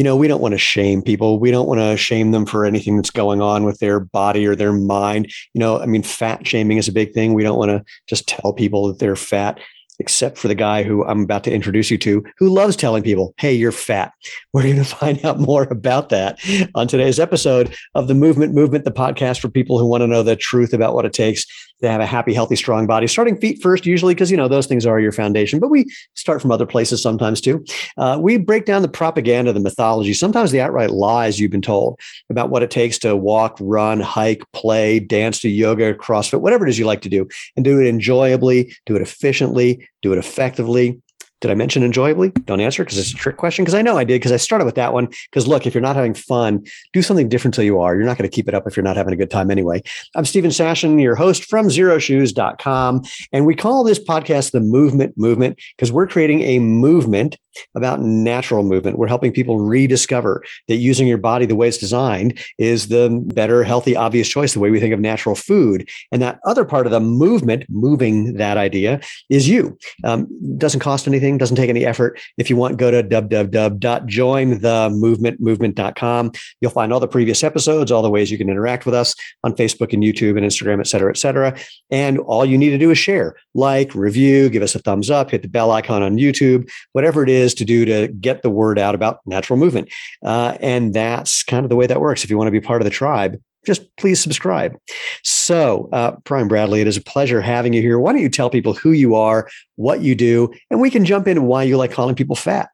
you know, we don't want to shame people. We don't want to shame them for anything that's going on with their body or their mind. You know, I mean, fat shaming is a big thing. We don't want to just tell people that they're fat except for the guy who I'm about to introduce you to, who loves telling people, hey, you're fat. We're going to find out more about that on today's episode of the Movement Movement, the podcast for people who want to know the truth about what it takes to have a happy, healthy, strong body. Starting feet first, usually, because you know those things are your foundation. But we start from other places sometimes too. Uh, we break down the propaganda, the mythology, sometimes the outright lies you've been told about what it takes to walk, run, hike, play, dance, do yoga, CrossFit, whatever it is you like to do, and do it enjoyably, do it efficiently, do it effectively. Did I mention enjoyably? Don't answer because it's a trick question. Because I know I did because I started with that one. Because look, if you're not having fun, do something different till you are. You're not going to keep it up if you're not having a good time anyway. I'm Steven Sashen, your host from xeroshoes.com. And we call this podcast the Movement Movement because we're creating a movement about natural movement. We're helping people rediscover that using your body the way it's designed is the better, healthy, obvious choice, the way we think of natural food. And that other part of the movement, moving that idea, is you. Um, doesn't cost anything, doesn't take any effort. If you want, go to www.jointhemovementmovement.com. You'll find all the previous episodes, all the ways you can interact with us on Facebook and YouTube and Instagram, et cetera, et cetera. And all you need to do is share, like, review, give us a thumbs up, hit the bell icon on YouTube, whatever it is to do to get the word out about natural movement. Uh, and that's kind of the way that works. If you want to be part of the tribe, just please subscribe. So, uh, Brian Bradley, it is a pleasure having you here. Why don't you tell people who you are, what you do, and we can jump into why you like calling people fat.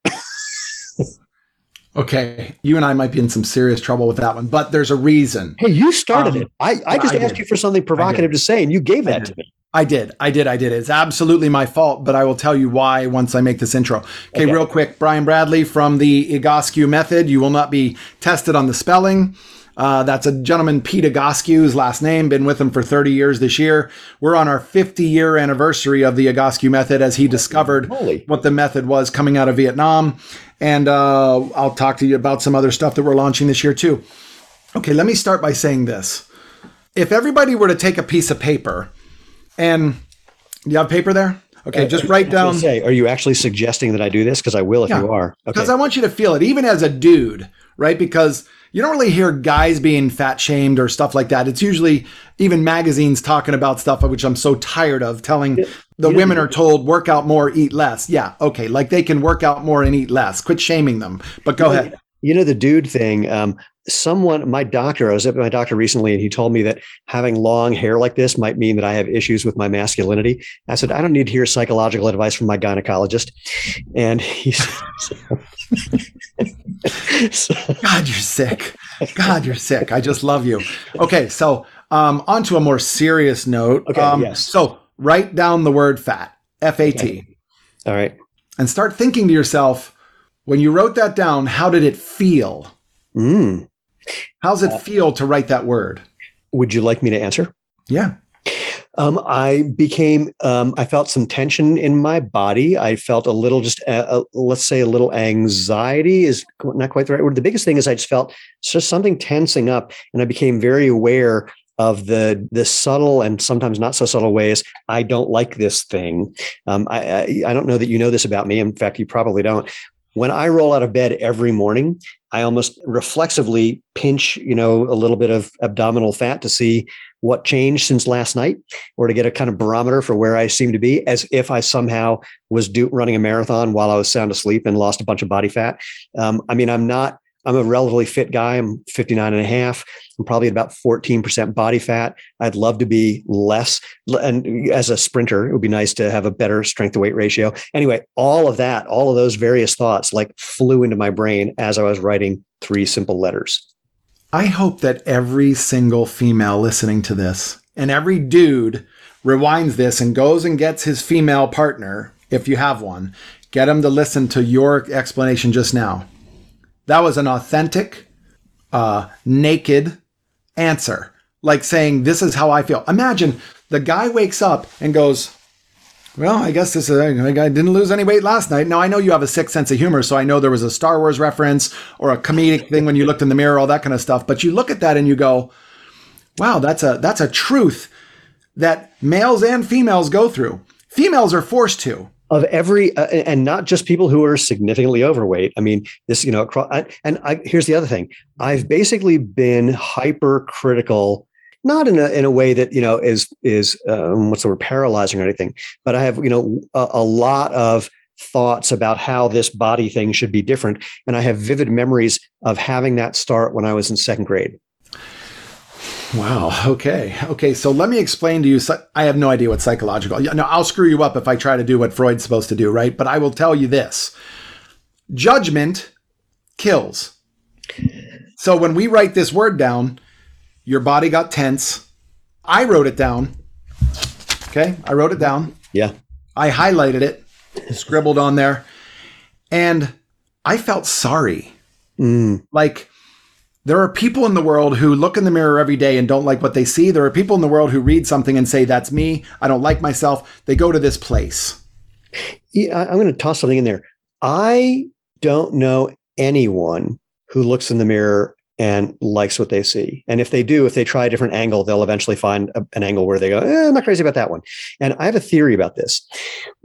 okay, you and I might be in some serious trouble with that one, but there's a reason. Hey, you started um, it. I, I just I asked did. you for something provocative to say, and you gave that to me. I did. I did. I did. It's absolutely my fault, but I will tell you why once I make this intro. Okay, okay. real quick. Brian Bradley from the Egoscue method. You will not be tested on the spelling. Uh, that's a gentleman, Pete Egoscue's last name. Been with him for 30 years this year. We're on our 50 year anniversary of the Egoscue method as he discovered Holy. what the method was coming out of Vietnam. And uh, I'll talk to you about some other stuff that we're launching this year too. Okay, let me start by saying this. If everybody were to take a piece of paper and you have paper there? Okay, uh, just write down. Say, are you actually suggesting that I do this? Because I will if yeah, you are. Because okay. I want you to feel it, even as a dude, right? Because you don't really hear guys being fat shamed or stuff like that. It's usually even magazines talking about stuff which I'm so tired of telling the women are told work out more, eat less. Yeah, okay, like they can work out more and eat less. Quit shaming them. But go ahead. You know the dude thing. Um, someone, my doctor, I was at my doctor recently, and he told me that having long hair like this might mean that I have issues with my masculinity. I said, I don't need to hear psychological advice from my gynecologist. And he said, so, God, you're sick. God, you're sick. I just love you. Okay, so um, on to a more serious note. Okay, um, yes. So write down the word fat, F A T. Okay. All right. And start thinking to yourself, when you wrote that down, how did it feel? Mm. How's it uh, feel to write that word? Would you like me to answer? Yeah. Um, I became, um, I felt some tension in my body. I felt a little, just uh, uh, let's say, a little anxiety is not quite the right word. The biggest thing is I just felt just something tensing up, and I became very aware of the the subtle and sometimes not so subtle ways I don't like this thing. Um, I, I, I don't know that you know this about me. In fact, you probably don't. When I roll out of bed every morning, I almost reflexively pinch, you know, a little bit of abdominal fat to see what changed since last night or to get a kind of barometer for where I seem to be as if I somehow was do, running a marathon while I was sound asleep and lost a bunch of body fat. Um, I mean, I'm not I'm a relatively fit guy. I'm 59 and a half. I'm probably at about 14% body fat. I'd love to be less. And as a sprinter, it would be nice to have a better strength to weight ratio. Anyway, all of that, all of those various thoughts like flew into my brain as I was writing three simple letters. I hope that every single female listening to this and every dude rewinds this and goes and gets his female partner, if you have one, get him to listen to your explanation just now that was an authentic, uh, naked answer. Like saying, This is how I feel. Imagine the guy wakes up and goes, Well, I guess this is, I didn't lose any weight last night. Now, I know you have a sick sense of humor, so I know there was a Star Wars reference or a comedic thing when you looked in the mirror, all that kind of stuff. But you look at that and you go, Wow, that's a, that's a truth that males and females go through. Females are forced to of every uh, and not just people who are significantly overweight i mean this you know across, I, and I, here's the other thing i've basically been hypercritical not in a, in a way that you know is is um, what's the word paralyzing or anything but i have you know a, a lot of thoughts about how this body thing should be different and i have vivid memories of having that start when i was in second grade Wow. Okay. Okay. So let me explain to you. I have no idea what psychological. No, I'll screw you up if I try to do what Freud's supposed to do, right? But I will tell you this: judgment kills. So when we write this word down, your body got tense. I wrote it down. Okay, I wrote it down. Yeah. I highlighted it, scribbled on there, and I felt sorry. Mm. Like there are people in the world who look in the mirror every day and don't like what they see. There are people in the world who read something and say, That's me. I don't like myself. They go to this place. Yeah, I'm going to toss something in there. I don't know anyone who looks in the mirror and likes what they see. And if they do, if they try a different angle, they'll eventually find a, an angle where they go, eh, I'm not crazy about that one. And I have a theory about this.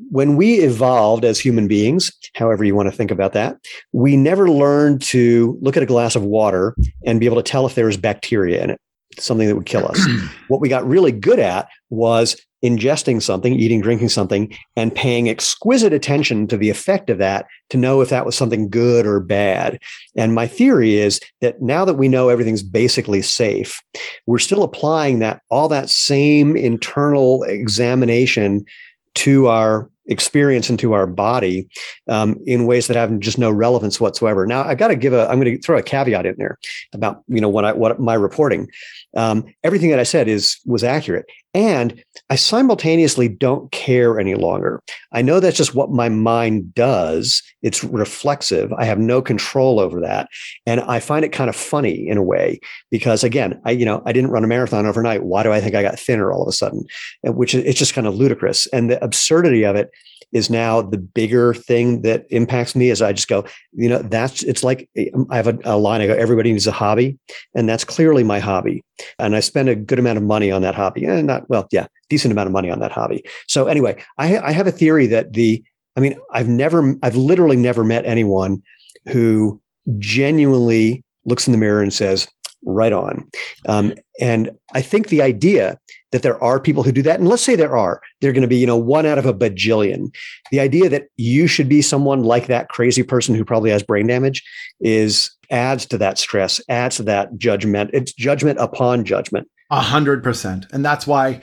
When we evolved as human beings, however you want to think about that, we never learned to look at a glass of water and be able to tell if there was bacteria in it, something that would kill us. what we got really good at was ingesting something, eating, drinking something, and paying exquisite attention to the effect of that to know if that was something good or bad. And my theory is that now that we know everything's basically safe, we're still applying that all that same internal examination to our experience into our body um, in ways that have just no relevance whatsoever. Now, I got to give a, I'm going to throw a caveat in there about you know what I what my reporting. Um, everything that I said is was accurate, and I simultaneously don't care any longer. I know that's just what my mind does. It's reflexive. I have no control over that, and I find it kind of funny in a way because again, I you know I didn't run a marathon overnight. Why do I think I got thinner all of a sudden? Which it's just kind of ludicrous, and the absurdity of it is now the bigger thing that impacts me as I just go, you know, that's it's like eh, um, I have a, a, line I go, everybody needs a hobby. And that's clearly my hobby. And I spend a good amount of money on that hobby. And not well, yeah, decent amount of money on that hobby. So anyway, I, I have a theory that the I mean, I've never I've literally never met anyone who genuinely looks in the mirror and says, right on. Um, mm-hmm. and I think the idea that there are people who do that, and let's say there are, they're going to be, you know, one out of a bajillion. The idea that you should be someone like that crazy person who probably has brain damage is adds to that stress, adds to that judgment. It's judgment upon judgment. A hundred percent. And that's why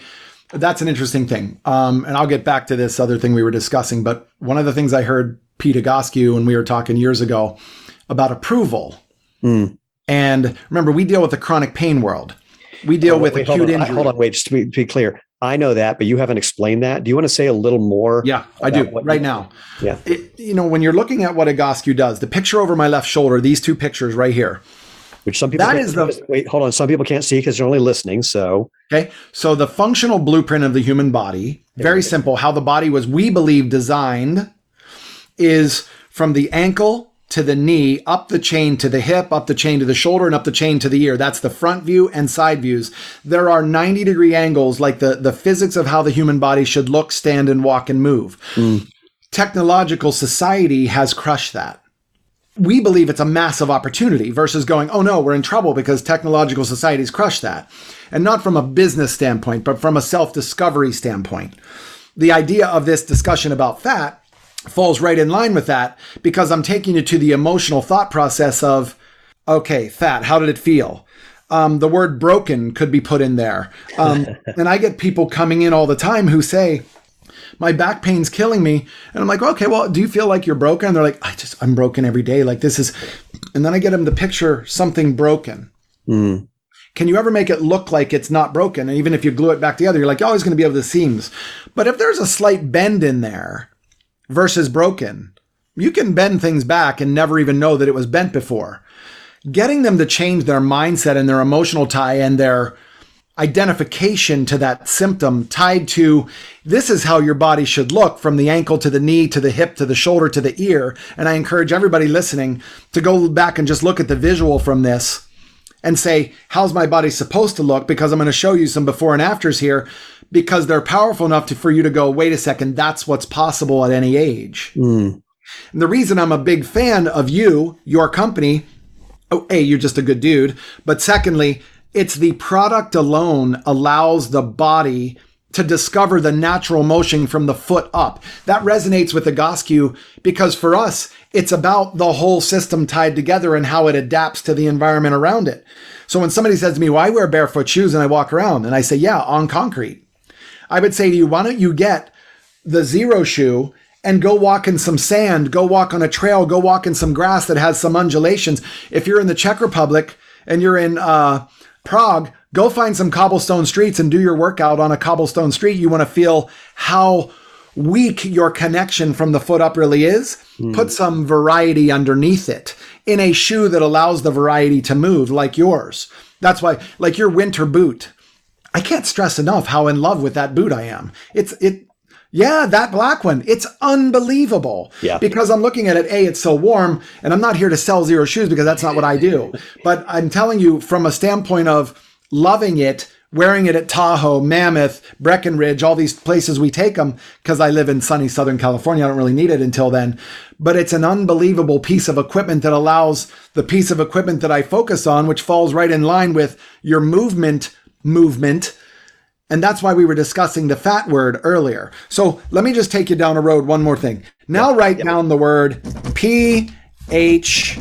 that's an interesting thing. Um, and I'll get back to this other thing we were discussing, but one of the things I heard Pete Egoscue when we were talking years ago about approval. Mm and remember, we deal with the chronic pain world. We deal oh, with wait, acute hold injury. Hold on, wait, just to be, to be, clear. I know that, but you haven't explained that. Do you want to say a little more? Yeah, I do right now. Yeah. It, you know, when you're looking at what a Egoscue does, the picture over my left shoulder, these two pictures right here. Which some people that is the wait, hold on. Some people can't see because they're only listening. So okay, so the functional blueprint of the human body, very simple. How the body was, we believe, designed, is from the ankle to the knee, up the chain to the hip, up the chain to the shoulder, and up the chain to the ear. That's the front view and side views. There are 90 degree angles, like the, the physics of how the human body should look, stand, and walk and move. Mm. Technological society has crushed that. We believe it's a massive opportunity versus going, oh no, we're in trouble because technological society's crushed that. And not from a business standpoint, but from a self discovery standpoint. The idea of this discussion about fat falls right in line with that because I'm taking you to the emotional thought process of, okay, fat, how did it feel? Um, the word broken could be put in there. Um, and I get people coming in all the time who say, my back pain's killing me. And I'm like, okay, well, do you feel like you're broken? And they're like, I just, I'm broken every day. Like this is, and then I get them to picture something broken. Mm. Can you ever make it look like it's not broken? And even if you glue it back together, you're like, oh, it's going to be able to seams. But if there's a slight bend in there, versus broken. You can bend things back and never even know that it was bent before. Getting them to change their mindset and their emotional tie and their identification to that symptom tied to this is how your body should look from the ankle to the knee to the hip to the shoulder to the ear. And I encourage everybody listening to go back and just look at the visual from this and say, how's my body supposed to look? Because I'm going to show you some before and afters here. Because they're powerful enough to, for you to go, wait a second, that's what's possible at any age. Mm. And the reason I'm a big fan of you, your company, oh, A, you're just a good dude. But secondly, it's the product alone allows the body to discover the natural motion from the foot up. That resonates with Egoscue because for us, it's about the whole system tied together and how it adapts to the environment around it. So when somebody says to me, Why well, wear barefoot shoes and I walk around? And I say, Yeah, on concrete. I would say to you, Why don't you get the Xero shoe and go walk in some sand, go walk on a trail, go walk in some grass that has some undulations. If you're in the Czech Republic and you're in uh, Prague, go find some cobblestone streets and do your workout on a cobblestone street. You want to feel how weak your connection from the foot up really is. Mm. Put some variety underneath it in a shoe that allows the variety to move like yours. That's why, like your winter boot. I can't stress enough how in love with that boot I am. It's it yeah, that black one. It's unbelievable. Yeah. Because I'm looking at it, A, it's so warm, and I'm not here to sell Xero Shoes because that's not what I do. but I'm telling you from a standpoint of loving it, wearing it at Tahoe, Mammoth, Breckenridge, all these places we take them because I live in sunny Southern California. I don't really need it until then. But it's an unbelievable piece of equipment that allows the piece of equipment that I focus on, which falls right in line with your movement movement and that's why we were discussing the fat word earlier. So let me just take you down a road. One more thing. Now yep, write yep. down the word P H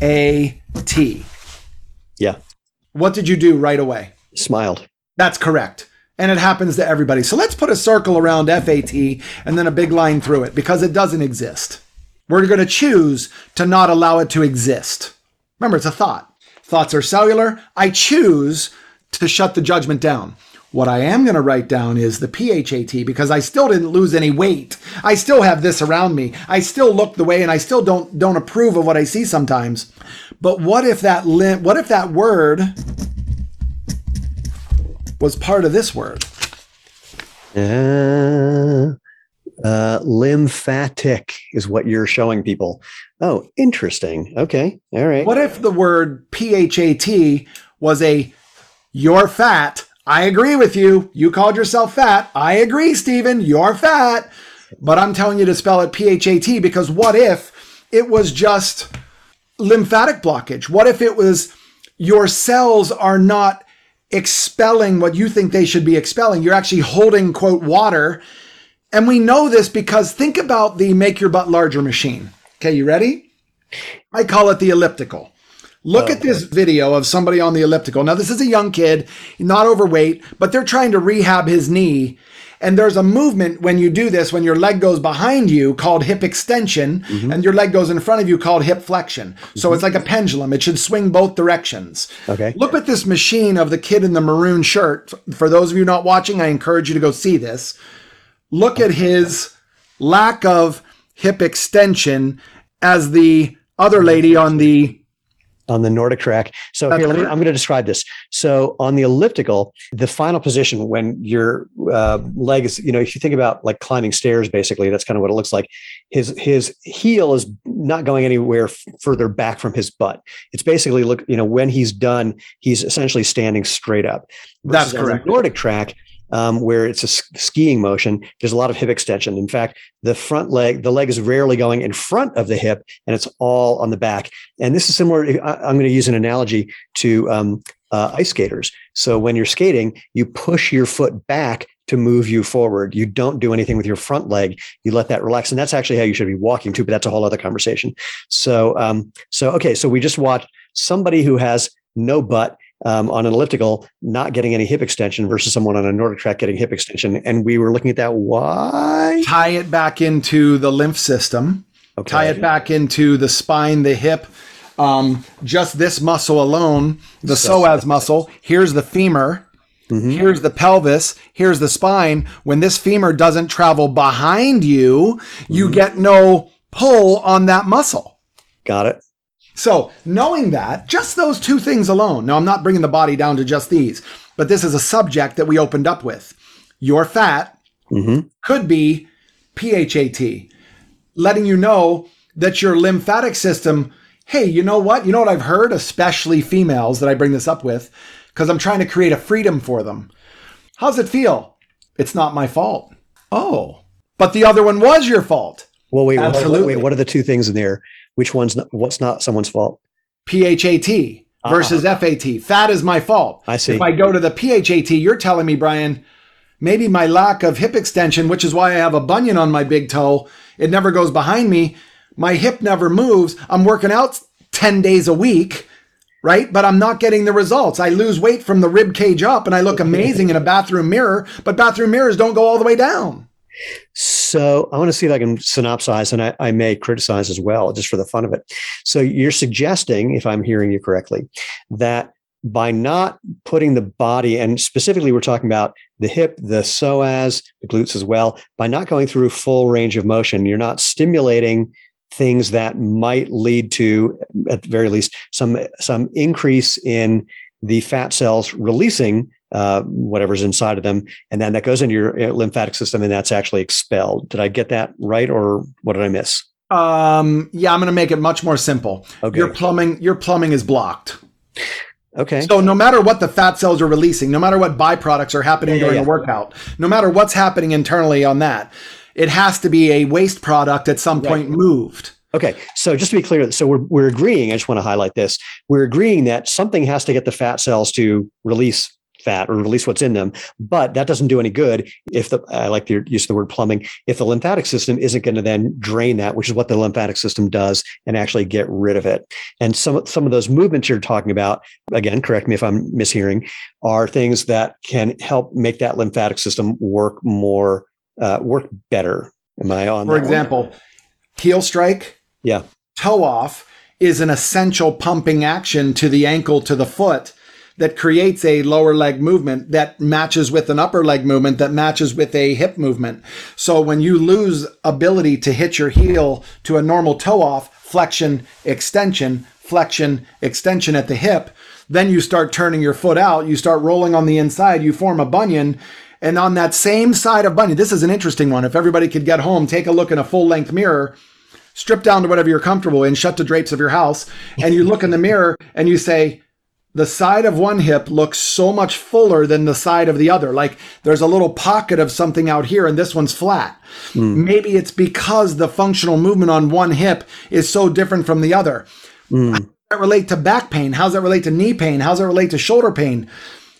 A T. Yeah. What did you do right away? Smiled. That's correct. And it happens to everybody. So let's put a circle around FAT and then a big line through it because it doesn't exist. We're going to choose to not allow it to exist. Remember, it's a thought. Thoughts are cellular. I choose to shut the judgment down. What I am going to write down is the PHAT because I still didn't lose any weight. I still have this around me. I still look the way and I still don't don't approve of what I see sometimes. But what if that what if that word was part of this word? Uh, uh, lymphatic is what you're showing people. Oh, interesting. Okay. All right. What if the word PHAT was a you're fat I agree with you. You called yourself fat. I agree, Stephen. You're fat. But I'm telling you to spell it P H A T because what if it was just lymphatic blockage? What if it was your cells are not expelling what you think they should be expelling? You're actually holding, quote, water. And we know this because think about the make your butt larger machine. Okay, you ready? I call it the elliptical. Look oh, at this video of somebody on the elliptical. Now, this is a young kid, not overweight, but they're trying to rehab his knee. And there's a movement when you do this, when your leg goes behind you called hip extension, mm-hmm. and your leg goes in front of you called hip flexion. So mm-hmm. it's like a pendulum. It should swing both directions. Okay. Look at this machine of the kid in the maroon shirt. For those of you not watching, I encourage you to go see this. Look at his lack of hip extension as the other lady on the on the Nordic track. So here, me, I'm going to describe this. So on the elliptical, the final position when your uh, leg is, you know, if you think about like climbing stairs, basically, that's kind of what it looks like. His his heel is not going anywhere f- further back from his butt. It's basically look, you know, when he's done, he's essentially standing straight up. That's correct. NordicTrack, um, where it's a skiing motion, there's a lot of hip extension. In fact, the front leg, the leg is rarely going in front of the hip and it's all on the back. And this is similar. I'm going to use an analogy to um, uh, ice skaters. So when you're skating, you push your foot back to move you forward. You don't do anything with your front leg. You let that relax, and that's actually how you should be walking too. But that's a whole other conversation. So, um, so okay, so we just watched somebody who has no butt um, on an elliptical not getting any hip extension versus someone on a Nordic track getting hip extension. And we were looking at that. Why? Tie it back into the lymph system. Okay. Tie it back into the spine, the hip. Um, just this muscle alone, the so, psoas muscle. Here's the femur. Mm-hmm. Here's the pelvis. Here's the spine. When this femur doesn't travel behind you, you mm-hmm. get no pull on that muscle. Got it. So, knowing that, just those two things alone, now I'm not bringing the body down to just these, but this is a subject that we opened up with. Your fat mm-hmm. could be PHAT, letting you know that your lymphatic system, hey, you know what? You know what I've heard, especially females that I bring this up with, because I'm trying to create a freedom for them. How's it feel It's not my fault. Oh, but the other one was your fault. Well, wait, Absolutely. wait, what are the two things in there? Which one's not, what's not someone's fault? PHAT ah. versus FAT. Fat is my fault. I see. If I go to the PHAT, you're telling me, Brian, maybe my lack of hip extension, which is why I have a bunion on my big toe, it never goes behind me. My hip never moves. I'm working out 10 days a week, right? But I'm not getting the results. I lose weight from the rib cage up and I look amazing in a bathroom mirror, but bathroom mirrors don't go all the way down. So I want to see if I can synopsize, and I, I may criticize as well, just for the fun of it. So you're suggesting, if I'm hearing you correctly, that by not putting the body, and specifically we're talking about the hip, the psoas, the glutes as well, by not going through full range of motion, you're not stimulating things that might lead to, at the very least, some some increase in the fat cells releasing uh, whatever's inside of them, and then that goes into your uh, lymphatic system, and that's actually expelled. Did I get that right, or what did I miss? Um, yeah, I'm going to make it much more simple. Okay. Your plumbing, your plumbing is blocked. Okay. So no matter what the fat cells are releasing, no matter what byproducts are happening Yeah, yeah, during yeah. a workout, no matter what's happening internally on that, it has to be a waste product at some point moved. Okay, so just to be clear, so we're we're agreeing. I just want to highlight this. We're agreeing that something has to get the fat cells to release fat or release what's in them, but that doesn't do any good if the I like the use of the word plumbing. If the lymphatic system isn't going to then drain that, which is what the lymphatic system does, and actually get rid of it. And some some of those movements you're talking about, again, correct me if I'm mishearing, are things that can help make that lymphatic system work more uh, work better. Am I on? For that one? example, heel strike, Yeah. toe off is an essential pumping action to the ankle to the foot that creates a lower leg movement that matches with an upper leg movement that matches with a hip movement. So when you lose ability to hit your heel to a normal toe off, flexion, extension, flexion, extension at the hip, then you start turning your foot out, you start rolling on the inside, you form a bunion. And on that same side of bunion, this is an interesting one. If everybody could get home, take a look in a full length mirror, strip down to whatever you're comfortable in, shut the drapes of your house, and you look in the mirror and you say, the side of one hip looks so much fuller than the side of the other. Like there's a little pocket of something out here and this one's flat. Maybe it's because the functional movement on one hip is so different from the other. How does that relate to back pain? How does that relate to knee pain? How does that relate to shoulder pain?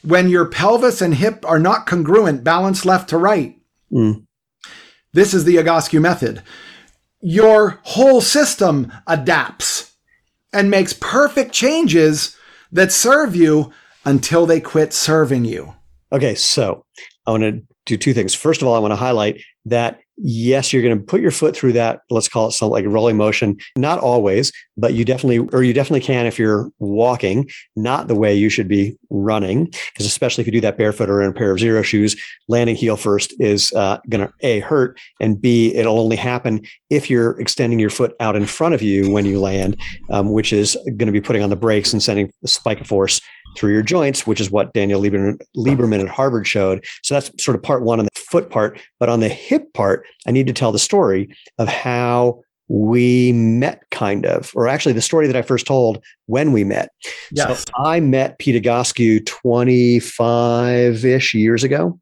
When your pelvis and hip are not congruent, balanced left to right. Mm. This is the Egoscue method. Your whole system adapts and makes perfect changes that serve you until they quit serving you. Okay, so I want to do two things. First of all, I want to highlight that yes, you're going to put your foot through that. Let's call it something like rolling motion. Not always, but you definitely, or you definitely can if you're walking. Not the way you should be running, because especially if you do that barefoot or in a pair of Xero Shoes, landing heel first is uh, going to a hurt, and b it'll only happen if you're extending your foot out in front of you when you land, um, which is going to be putting on the brakes and sending the spike force through your joints, which is what Daniel Lieberman, Lieberman at Harvard showed. So that's sort of part one on the foot part. But on the hip part, I need to tell the story of how we met, kind of, or actually the story that I first told when we met. Yes. So I met Pete Egoscue 25 ish years ago.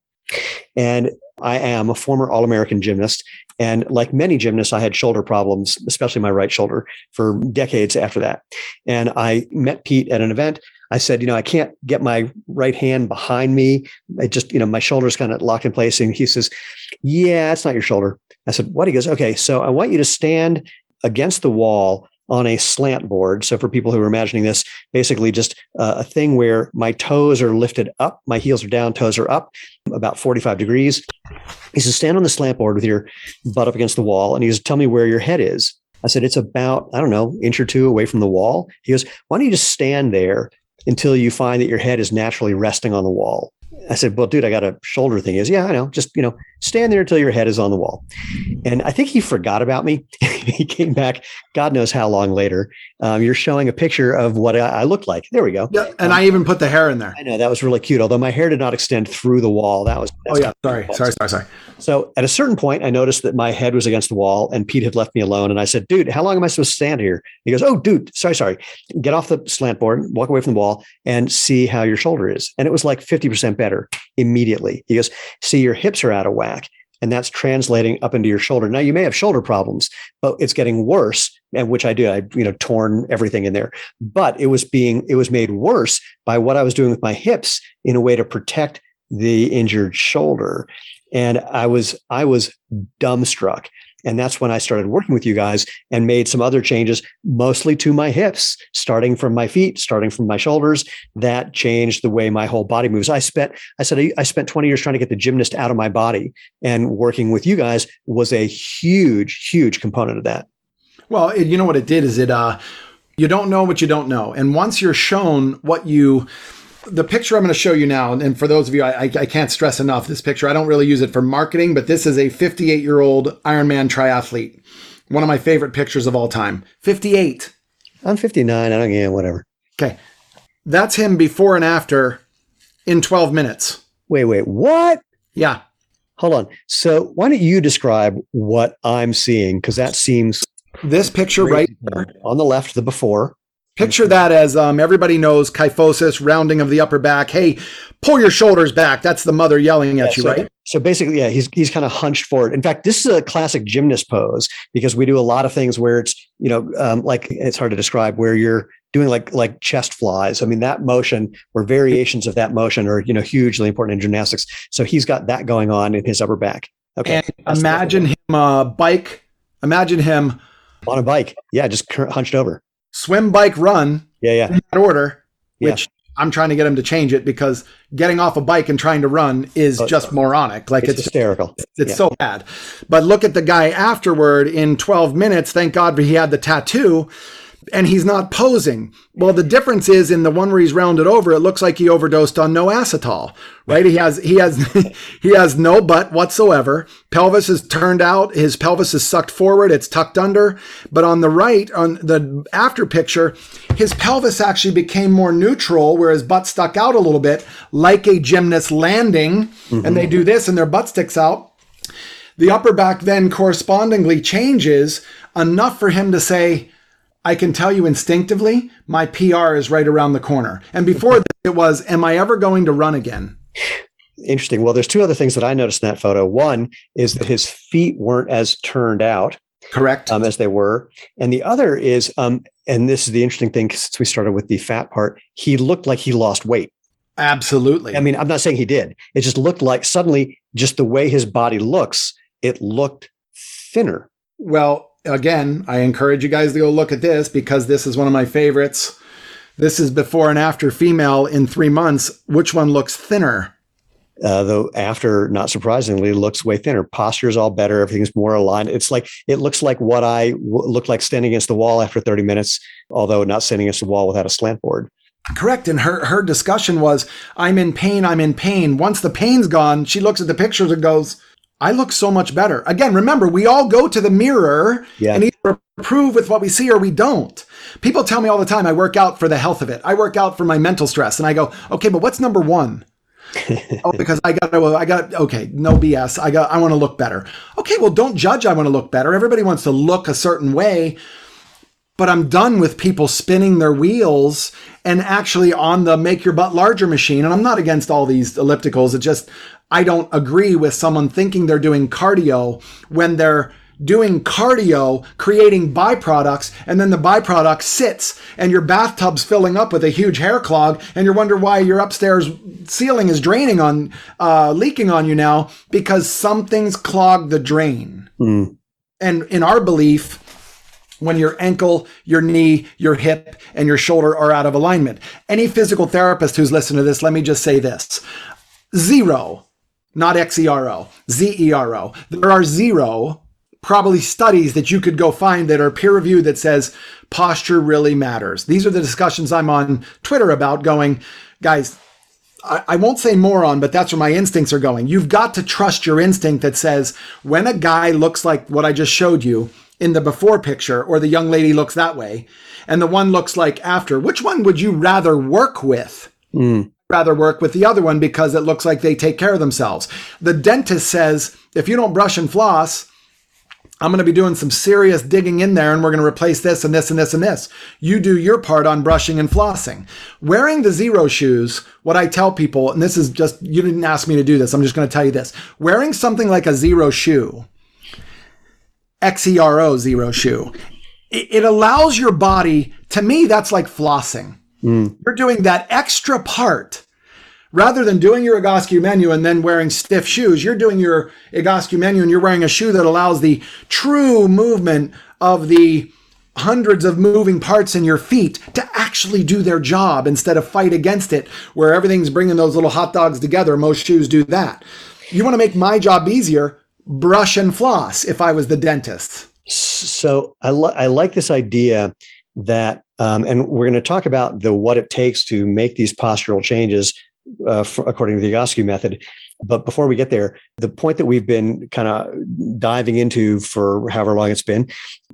And I am a former All American gymnast. And like many gymnasts, I had shoulder problems, especially my right shoulder, for decades after that. And I met Pete at an event. I said, you know, I can't get my right hand behind me. I just, you know, my shoulder's kind of locked in place. And he says, yeah, it's not your shoulder. I said, what? He goes, okay, so I want you to stand against the wall on a slant board. So for people who are imagining this, basically just a thing where my toes are lifted up, my heels are down, toes are up, about 45 degrees. He says, stand on the slant board with your butt up against the wall. And he goes, tell me where your head is. I said, it's about, I don't know, inch or two away from the wall. He goes, why don't you just stand there until you find that your head is naturally resting on the wall? I said, well, dude, I got a shoulder thing. He goes, yeah, I know. Just, you know, stand there until your head is on the wall. And I think he forgot about me. he came back, God knows how long later. Um, you're showing a picture of what I, I looked like. There we go. Yeah, and I even put the hair in there. I know that was really cute. Although my hair did not extend through the wall. That was Oh yeah, sorry, sorry, sorry, sorry. So at a certain point, I noticed that my head was against the wall and Pete had left me alone. And I said, dude, how long am I supposed to stand here? He goes, oh, dude, sorry, sorry. Get off the slant board, walk away from the wall and see how your shoulder is. And it was like 50% better. Better immediately. He goes, see, your hips are out of whack. And that's translating up into your shoulder. Now you may have shoulder problems, but it's getting worse. And which I do, I you know torn everything in there. But it was being it was made worse by what I was doing with my hips in a way to protect the injured shoulder. And I was I was dumbstruck. And that's when I started working with you guys and made some other changes, mostly to my hips, starting from my feet, starting from my shoulders. That changed the way my whole body moves. I spent, I said, I spent 20 years trying to get the gymnast out of my body. And working with you guys was a huge, huge component of that. Well, you know what it did is it, uh, you don't know what you don't know. And once you're shown what you, the picture I'm going to show you now, and for those of you, I, I, can't stress enough this picture. I don't really use it for marketing, but this is a 58 year old Ironman triathlete. One of my favorite pictures of all time. 58. I'm 59. I don't get whatever. Okay. That's him before and after in 12 minutes. Wait, wait, what? Yeah. Hold on. So why don't you describe what I'm seeing? Because that seems this picture right there on the left, the before. Picture that as um, everybody knows kyphosis, rounding of the upper back. Hey, pull your shoulders back. That's the mother yelling at yeah, you, so, right? So basically, yeah, he's he's kind of hunched forward. In fact, this is a classic gymnast pose because we do a lot of things where it's you know um, like it's hard to describe where you're doing like like chest flies. I mean that motion or variations of that motion are you know hugely important in gymnastics. So he's got that going on in his upper back. Okay, and imagine him uh, bike. Imagine him on a bike. Yeah, just hunched over swim, bike, run. Yeah, yeah. In that order, which yeah. I'm trying to get him to change it because getting off a bike and trying to run is oh, just moronic. Like it's, it's hysterical. It's yeah. so bad. But look at the guy afterward in 12 minutes. Thank God he had the tattoo and he's not posing. Well, the difference is in the one where he's rounded over, it looks like he overdosed on no acetol, right? He has he has he has no butt whatsoever. Pelvis is turned out, his pelvis is sucked forward, it's tucked under. But on the right, on the after picture, his pelvis actually became more neutral, where his butt stuck out a little bit, like a gymnast landing. Mm-hmm. And they do this and their butt sticks out. The upper back then correspondingly changes enough for him to say, I can tell you instinctively, my PR is right around the corner. And before it was, am I ever going to run again? Interesting. Well, there's two other things that I noticed in that photo. One is that his feet weren't as turned out. Correct. Um, as they were. And the other is, um, and this is the interesting thing since we started with the fat part, he looked like he lost weight. Absolutely. I mean, I'm not saying he did. It just looked like suddenly, just the way his body looks, it looked thinner. Well, again, I encourage you guys to go look at this because this is one of my favorites. This is before and after female in three months. Which one looks thinner? Uh, though after, not surprisingly, looks way thinner. Posture is all better. Everything's more aligned. It's like it looks like what I w- looked like standing against the wall after 30 minutes, although not standing against the wall without a slant board. Correct. And her her discussion was, "I'm in pain. I'm in pain." Once the pain's gone, she looks at the pictures and goes, I look so much better. Again, remember, we all go to the mirror yeah. and either approve with what we see or we don't. People tell me all the time I work out for the health of it. I work out for my mental stress. And I go, okay, but what's number one? oh, because I got I got, okay, no BS. I got, I want to look better. Okay, well, don't judge. I want to look better. Everybody wants to look a certain way but I'm done with people spinning their wheels and actually on the make your butt larger machine. And I'm not against all these ellipticals. It just, I don't agree with someone thinking they're doing cardio when they're doing cardio, creating byproducts, and then the byproduct sits and your bathtub's filling up with a huge hair clog, and you wonder why your upstairs ceiling is draining on, uh, leaking on you now because something's clogged the drain. Mm. And in our belief, when your ankle, your knee, your hip, and your shoulder are out of alignment. Any physical therapist who's listening to this, let me just say this zero, not X E R O, Z E R O. There are zero probably studies that you could go find that are peer reviewed that says posture really matters. These are the discussions I'm on Twitter about going, guys, I, won't say moron, but that's where my instincts are going. You've got to trust your instinct that says when a guy looks like what I just showed you, in the before picture or the young lady looks that way and the one looks like after which one would you rather work with mm. rather work with the other one because it looks like they take care of themselves the dentist says if you don't brush and floss I'm going to be doing some serious digging in there and we're going to replace this and this and this and this. You do your part on brushing and flossing. Wearing the Xero Shoes, what I tell people, and this is just, you didn't ask me to do this, I'm just going to tell you this. Wearing something like a Xero shoe, XERO zero shoe, it, it allows your body, to me, that's like flossing. Mm. You're doing that extra part rather than doing your Egoscue menu and then wearing stiff shoes, you're doing your Egoscue menu and you're wearing a shoe that allows the true movement of the hundreds of moving parts in your feet to actually do their job instead of fight against it, where everything's bringing those little hot dogs together. Most shoes do that. You want to make my job easier, brush and floss if I was the dentist. So I, li- I like this idea that, um, and we're going to talk about the what it takes to make these postural changes uh, for, according to the Egoscue method. But before we get there, the point that we've been kind of diving into for however long it's been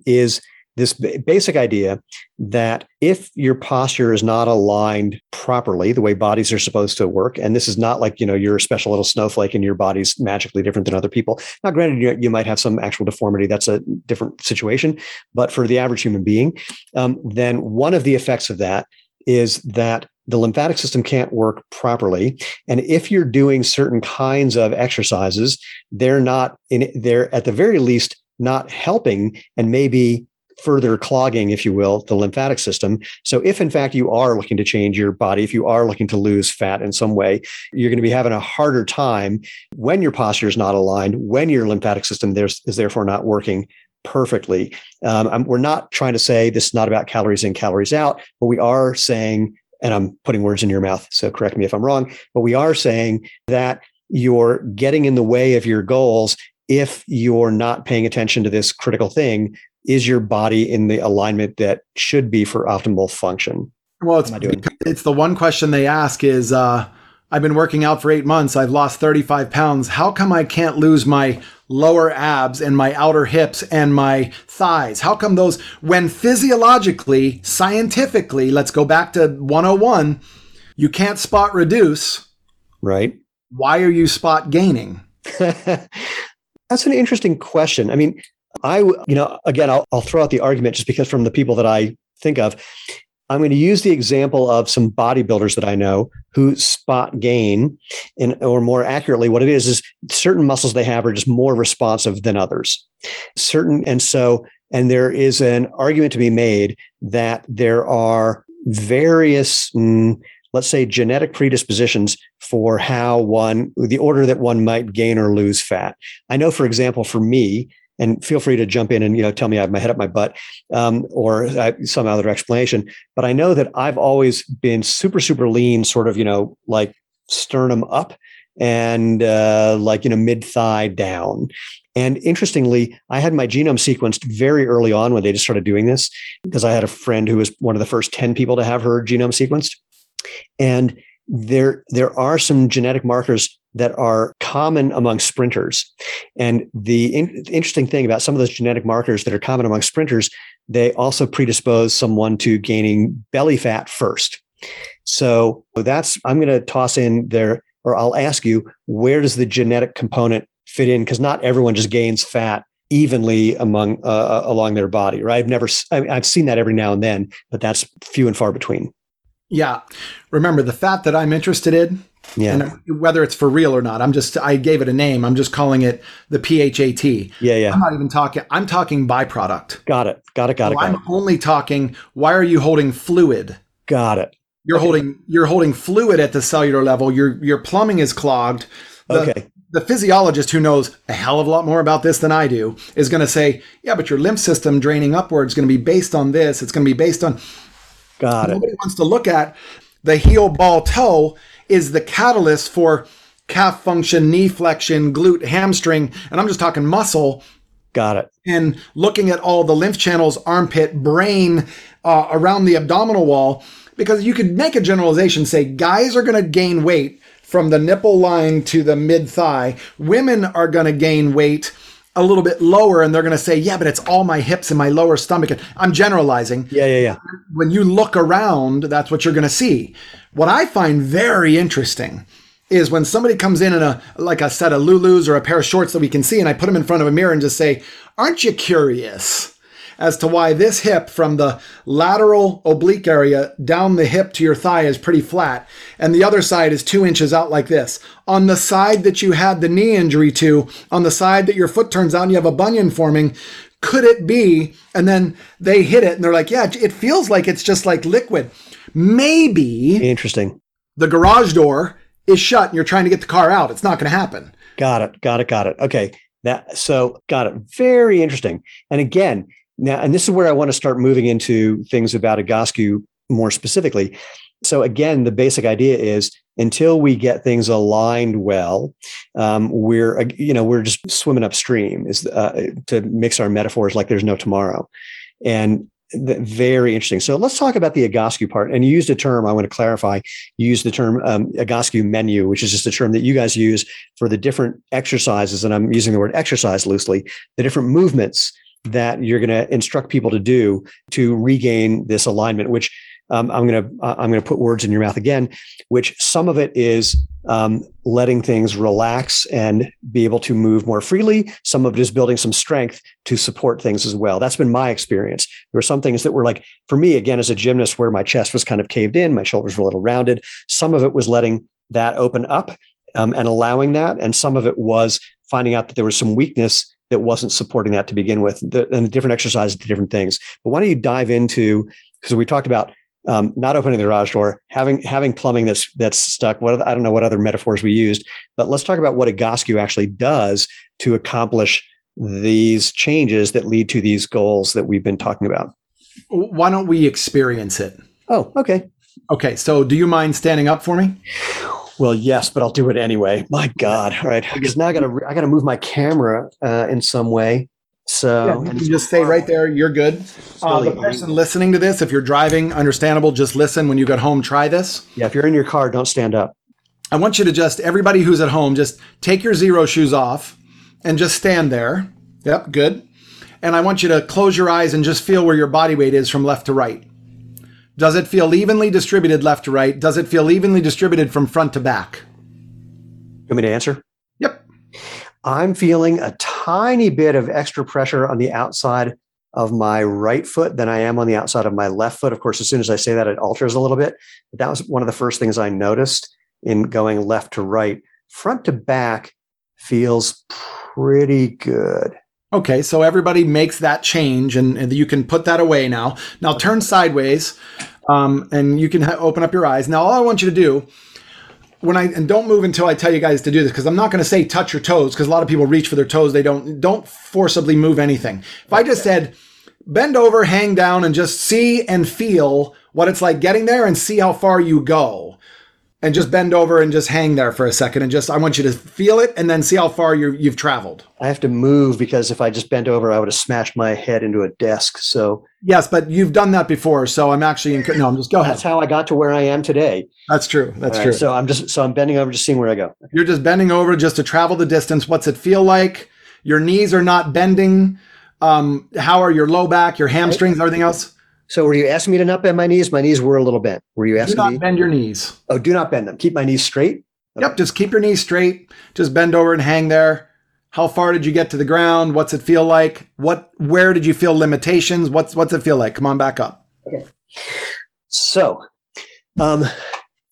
is this basic idea that if your posture is not aligned properly the way bodies are supposed to work and this is not like you know you're a special little snowflake and your body's magically different than other people. Now granted you, might have some actual deformity that's a different situation but for the average human being um, then one of the effects of that is that the lymphatic system can't work properly and if you're doing certain kinds of exercises they're not in they're at the very least not helping and maybe further clogging if you will the lymphatic system so if in fact you are looking to change your body if you are looking to lose fat in some way you're going to be having a harder time when your posture is not aligned when your lymphatic system is therefore not working perfectly. Um, we're not trying to say this is not about calories in, calories out, but we are saying and I'm putting words in your mouth, so correct me if I'm wrong, but we are saying that you're getting in the way of your goals if you're not paying attention to this critical thing. Is your body in the alignment that should be for optimal function? Well, it's, it's the one question they ask is, uh, I've been working out for eight months. I've lost 35 pounds. How come I can't lose my lower abs and my outer hips and my thighs? How come those, when physiologically, scientifically, let's go back to 101, you can't spot reduce? Right. Why are you spot gaining? That's an interesting question. I mean, I, you know, again, I'll, I'll throw out the argument just because from the people that I think of, I'm going to use the example of some bodybuilders that I know who spot gain, and or more accurately, what it is is certain muscles they have are just more responsive than others. Certain, and so, and there is an argument to be made that there are various, mm, let's say, genetic predispositions for how one, the order that one might gain or lose fat. I know, for example, for me, and feel free to jump in and you know tell me I have my head up my butt um, or uh, some other explanation. But I know that I've always been super super lean, sort of you know like sternum up and uh, like you know mid thigh down. And interestingly, I had my genome sequenced very early on when they just started doing this because I had a friend who was one of the first ten people to have her genome sequenced, and there there are some genetic markers that are common among sprinters. And the in- interesting thing about some of those genetic markers that are common among sprinters, they also predispose someone to gaining belly fat first. So that's, I'm going to toss in there, or I'll ask you, where does the genetic component fit in? Because not everyone just gains fat evenly among uh, uh along their body, right? I've never, I've seen that every now and then, but that's few and far between. Yeah. Remember, the fat that I'm interested in yeah. And whether it's for real or not, I'm just I gave it a name. I'm just calling it the PHAT. Yeah, yeah. I'm not even talking. I'm talking byproduct. Got it. Got it. Got so it. Got I'm it. only talking. Why are you holding fluid? Got it. You're okay. holding. You're holding fluid at the cellular level. Your your plumbing is clogged. The, okay. The physiologist who knows a hell of a lot more about this than I do is going to say, yeah, but your lymph system draining upwards is going to be based on this. It's going to be based on. Got Nobody it. Nobody wants to look at the heel ball toe is the catalyst for calf function, knee flexion, glute, hamstring, and I'm just talking muscle. Got it. And looking at all the lymph channels, armpit, brain, uh, around the abdominal wall, because you could make a generalization say guys are going to gain weight from the nipple line to the mid thigh. Women are going to gain weight a little bit lower and they're going to say, yeah, but it's all my hips and my lower stomach. I'm generalizing. Yeah, yeah, yeah. When you look around, that's what you're going to see. What I find very interesting is when somebody comes in in a like a set of Lulus or a pair of shorts that we can see, and I put them in front of a mirror and just say, "Aren't you curious?" As to why this hip from the lateral oblique area down the hip to your thigh is pretty flat, and the other side is two inches out like this. On the side that you had the knee injury to, on the side that your foot turns out and you have a bunion forming, could it be? And then they hit it and they're like, yeah, it feels like it's just like liquid. Maybe Interesting. the garage door is shut and you're trying to get the car out. It's not going to happen. Got it. Got it. Got it. Okay. That so got it. Very interesting. And again, now, and this is where I want to start moving into things about Egoscue more specifically. So again, the basic idea is until we get things aligned well, um, we're uh, you know we're just swimming upstream. Is uh, to mix our metaphors like there's no tomorrow, and very interesting. So let's talk about the Egoscue part. And you used a term I want to clarify. You used the term um, menu, which is just a term that you guys use for the different exercises, and I'm using the word exercise loosely. The different movements that you're going to instruct people to do to regain this alignment, which um, I'm going to I'm to put words in your mouth again, which some of it is um, letting things relax and be able to move more freely. Some of it is building some strength to support things as well. That's been my experience. There were some things that were like for me again as a gymnast where my chest was kind of caved in, my shoulders were a little rounded. Some of it was letting that open up um, and allowing that, and some of it was finding out that there was some weakness that wasn't supporting that to begin with, the, and the different exercises to different things. But why don't you dive into because we talked about um, not opening the garage door, having having plumbing that's that's stuck. What I don't know what other metaphors we used, but let's talk about what a Egoscue actually does to accomplish these changes that lead to these goals that we've been talking about. Why don't we experience it? Oh, okay. Okay, so do you mind standing up for me? Well, yes, but I'll do it anyway. My God! All right, because now I got to I got to move my camera uh, in some way. So Yeah, you can just stay right there. You're good. Uh, the person listening to this, if you're driving, understandable. Just listen. When you get home, try this. Yeah, if you're in your car, don't stand up. I want you to just everybody who's at home, just take your Xero shoes off and just stand there. Yep, good. And I want you to close your eyes and just feel where your body weight is from left to right. Does it feel evenly distributed left to right? Does it feel evenly distributed from front to back? You want me to answer? Yep. I'm feeling a tiny bit of extra pressure on the outside of my right foot than I am on the outside of my left foot. Of course, as soon as I say that, it alters a little bit. But that was one of the first things I noticed in going left to right. Front to back feels pretty good. Okay, so everybody makes that change, and, and you can put that away now. Now turn sideways, um, and you can ha- open up your eyes. Now, all I want you to do, when I and don't move until I tell you guys to do this, because I'm not going to say touch your toes, because a lot of people reach for their toes. They don't don't forcibly move anything. If I just said bend over, hang down, and just see and feel what it's like getting there, and see how far you go. And just bend over and just hang there for a second, and just I want you to feel it, and then see how far you you've traveled. I have to move because if I just bent over, I would have smashed my head into a desk. So Yes, but you've done that before, so I'm actually in, no. I'm just go ahead. that's how I got to where I am today. That's true. That's All true. so I'm just so I'm bending over, just seeing where I go. You're just bending over just to travel the distance. What's it feel like? Your knees are not bending. Um, how are your low back, your hamstrings, everything else? So were you asking me to not bend my knees? My knees were a little bent. Were you Do asking not me? bend your knees. Oh, do not bend them. Keep my knees straight. Yep, just keep your knees straight. Just bend over and hang there. How far did you get to the ground? What's it feel like? What where did you feel limitations? What's what's it feel like? Come on back up. Okay. So, um,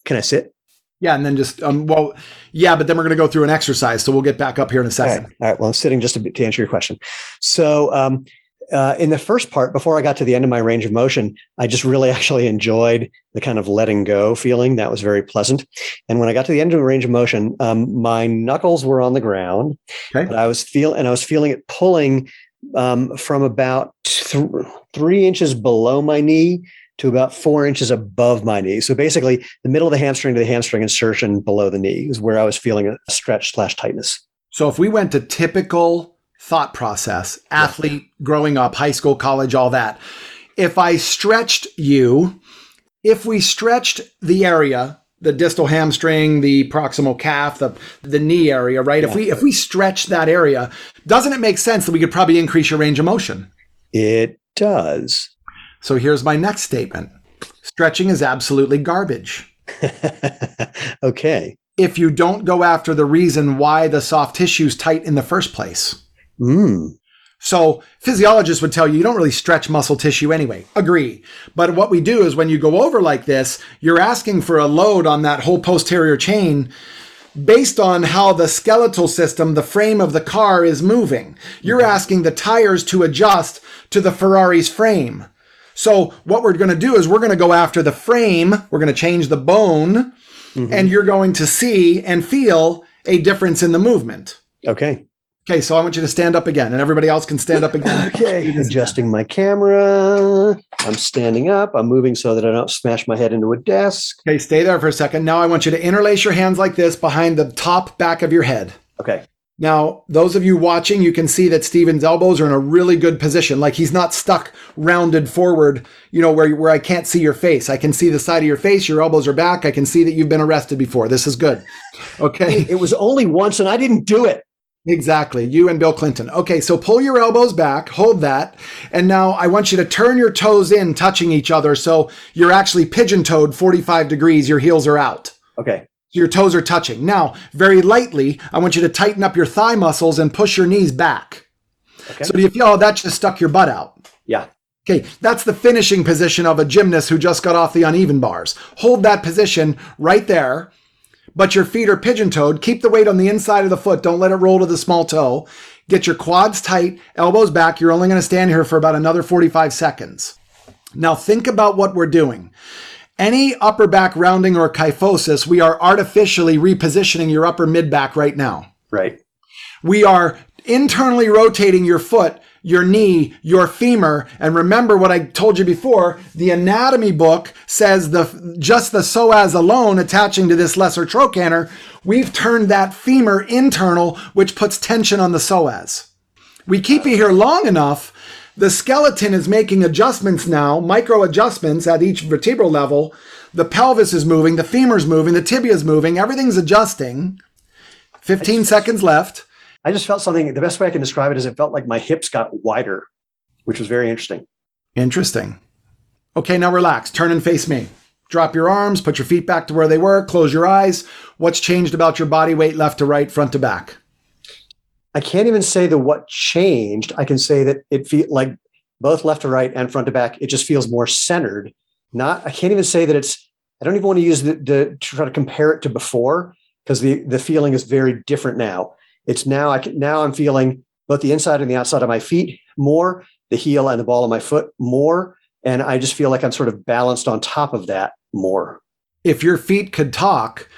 can I sit? Yeah, and then just um well, yeah, but then we're gonna go through an exercise, so we'll get back up here in a second. right. All right. Well, I'm sitting just to, to answer your question. So, um, uh, in the first part, before I got to the end of my range of motion, I just really actually enjoyed the kind of letting go feeling. That was very pleasant. And when I got to the end of the range of motion, um, my knuckles were on the ground, Okay. but I was feel and I was feeling it pulling um, from about th- three inches below my knee to about four inches above my knee. So basically, the middle of the hamstring to the hamstring insertion below the knee is where I was feeling a stretch slash tightness. So if we went to typical thought process, athlete growing up, high school, college, all that, if I stretched you, if we stretched the area, the distal hamstring, the proximal calf, the the knee area, right? If we if we stretch that area, doesn't it make sense that we could probably increase your range of motion? It does. So here's my next statement. Stretching is absolutely garbage. okay. if you don't go after the reason why the soft tissue is tight in the first place. Mm. So physiologists would tell you you don't really stretch muscle tissue anyway. Agree. But what we do is when you go over like this, you're asking for a load on that whole posterior chain based on how the skeletal system, the frame of the car is moving. You're asking the tires to adjust to the Ferrari's frame. So what we're going to do is we're going to go after the frame. We're going to change the bone and you're going to see and feel a difference in the movement. Okay. Okay, so I want you to stand up again, and everybody else can stand up again. Okay. Adjusting my camera. I'm standing up. I'm moving so that I don't smash my head into a desk. Okay, stay there for a second. Now I want you to interlace your hands like this behind the top back of your head. Okay. Now, those of you watching, you can see that Steven's elbows are in a really good position. Like he's not stuck rounded forward, you know, where, where I can't see your face. I can see the side of your face. Your elbows are back. I can see that you've been arrested before. This is good. Okay. It was only once and I didn't do it. Exactly. You and Bill Clinton. Okay, so pull your elbows back, hold that. And now I want you to turn your toes in, touching each other. So you're actually pigeon toed 45 degrees. Your heels are out. Okay. Your toes are touching. Now, very lightly, I want you to tighten up your thigh muscles and push your knees back. Okay. So do you feel oh, that just stuck your butt out? Yeah. Okay, that's the finishing position of a gymnast who just got off the uneven bars. Hold that position right there, but your feet are pigeon toed. Keep the weight on the inside of the foot. Don't let it roll to the small toe. Get your quads tight, elbows back. You're only going to stand here for about another 45 seconds. Now, think about what we're doing. Any upper back rounding or kyphosis, we are artificially repositioning your upper mid back right now. Right. We are internally rotating your foot, your knee, your femur. And remember what I told you before, the anatomy book says the just the psoas alone attaching to this lesser trochanter, we've turned that femur internal, which puts tension on the psoas. We keep you here long enough, the skeleton is making adjustments now, micro adjustments at each vertebral level. The pelvis is moving, the femur's moving, the tibia's moving, everything's adjusting. 15 seconds left. I just felt something. The best way I can describe it is it felt like my hips got wider, which was very interesting. Interesting. Okay, now relax. Turn and face me. Drop your arms, put your feet back to where they were, close your eyes. What's changed about your body weight left to right, front to back? I can't even say the what changed. I can say that it feel like both left to right and front to back. It just feels more centered. Not. I can't even say that it's. I don't even want to use the, the to try to compare it to before because the the feeling is very different now. It's now I can, now I'm feeling both the inside and the outside of my feet more, the heel and the ball of my foot more, and I just feel like I'm sort of balanced on top of that more. If your feet could talk,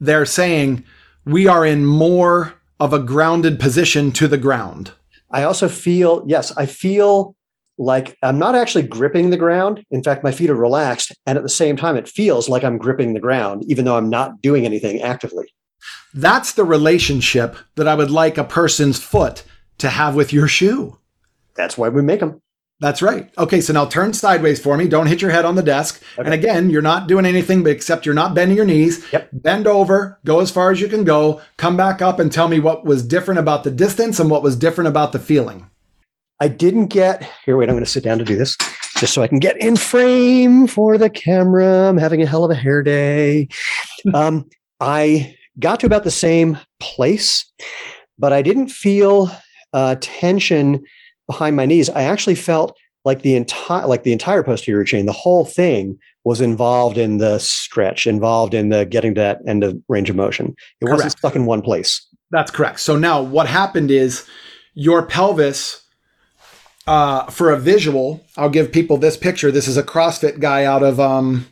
they're saying we are in more of a grounded position to the ground. I also feel, yes, I feel like I'm not actually gripping the ground. In fact, my feet are relaxed. And at the same time, it feels like I'm gripping the ground, even though I'm not doing anything actively. That's the relationship that I would like a person's foot to have with your shoe. That's why we make them. That's right. Okay, so now turn sideways for me. Don't hit your head on the desk. Okay. And again, you're not doing anything but except you're not bending your knees. Yep. Bend over, go as far as you can go, come back up and tell me what was different about the distance and what was different about the feeling. I didn't get here. Wait, I'm going to sit down to do this just so I can get in frame for the camera. I'm having a hell of a hair day. um, I got to about the same place, but I didn't feel uh, tension behind my knees. I actually felt like the entire like the entire posterior chain, the whole thing was involved in the stretch, involved in the getting to that end of range of motion. It wasn't stuck in one place. That's correct. So now what happened is your pelvis, uh, for a visual, I'll give people this picture. This is a CrossFit guy out of um,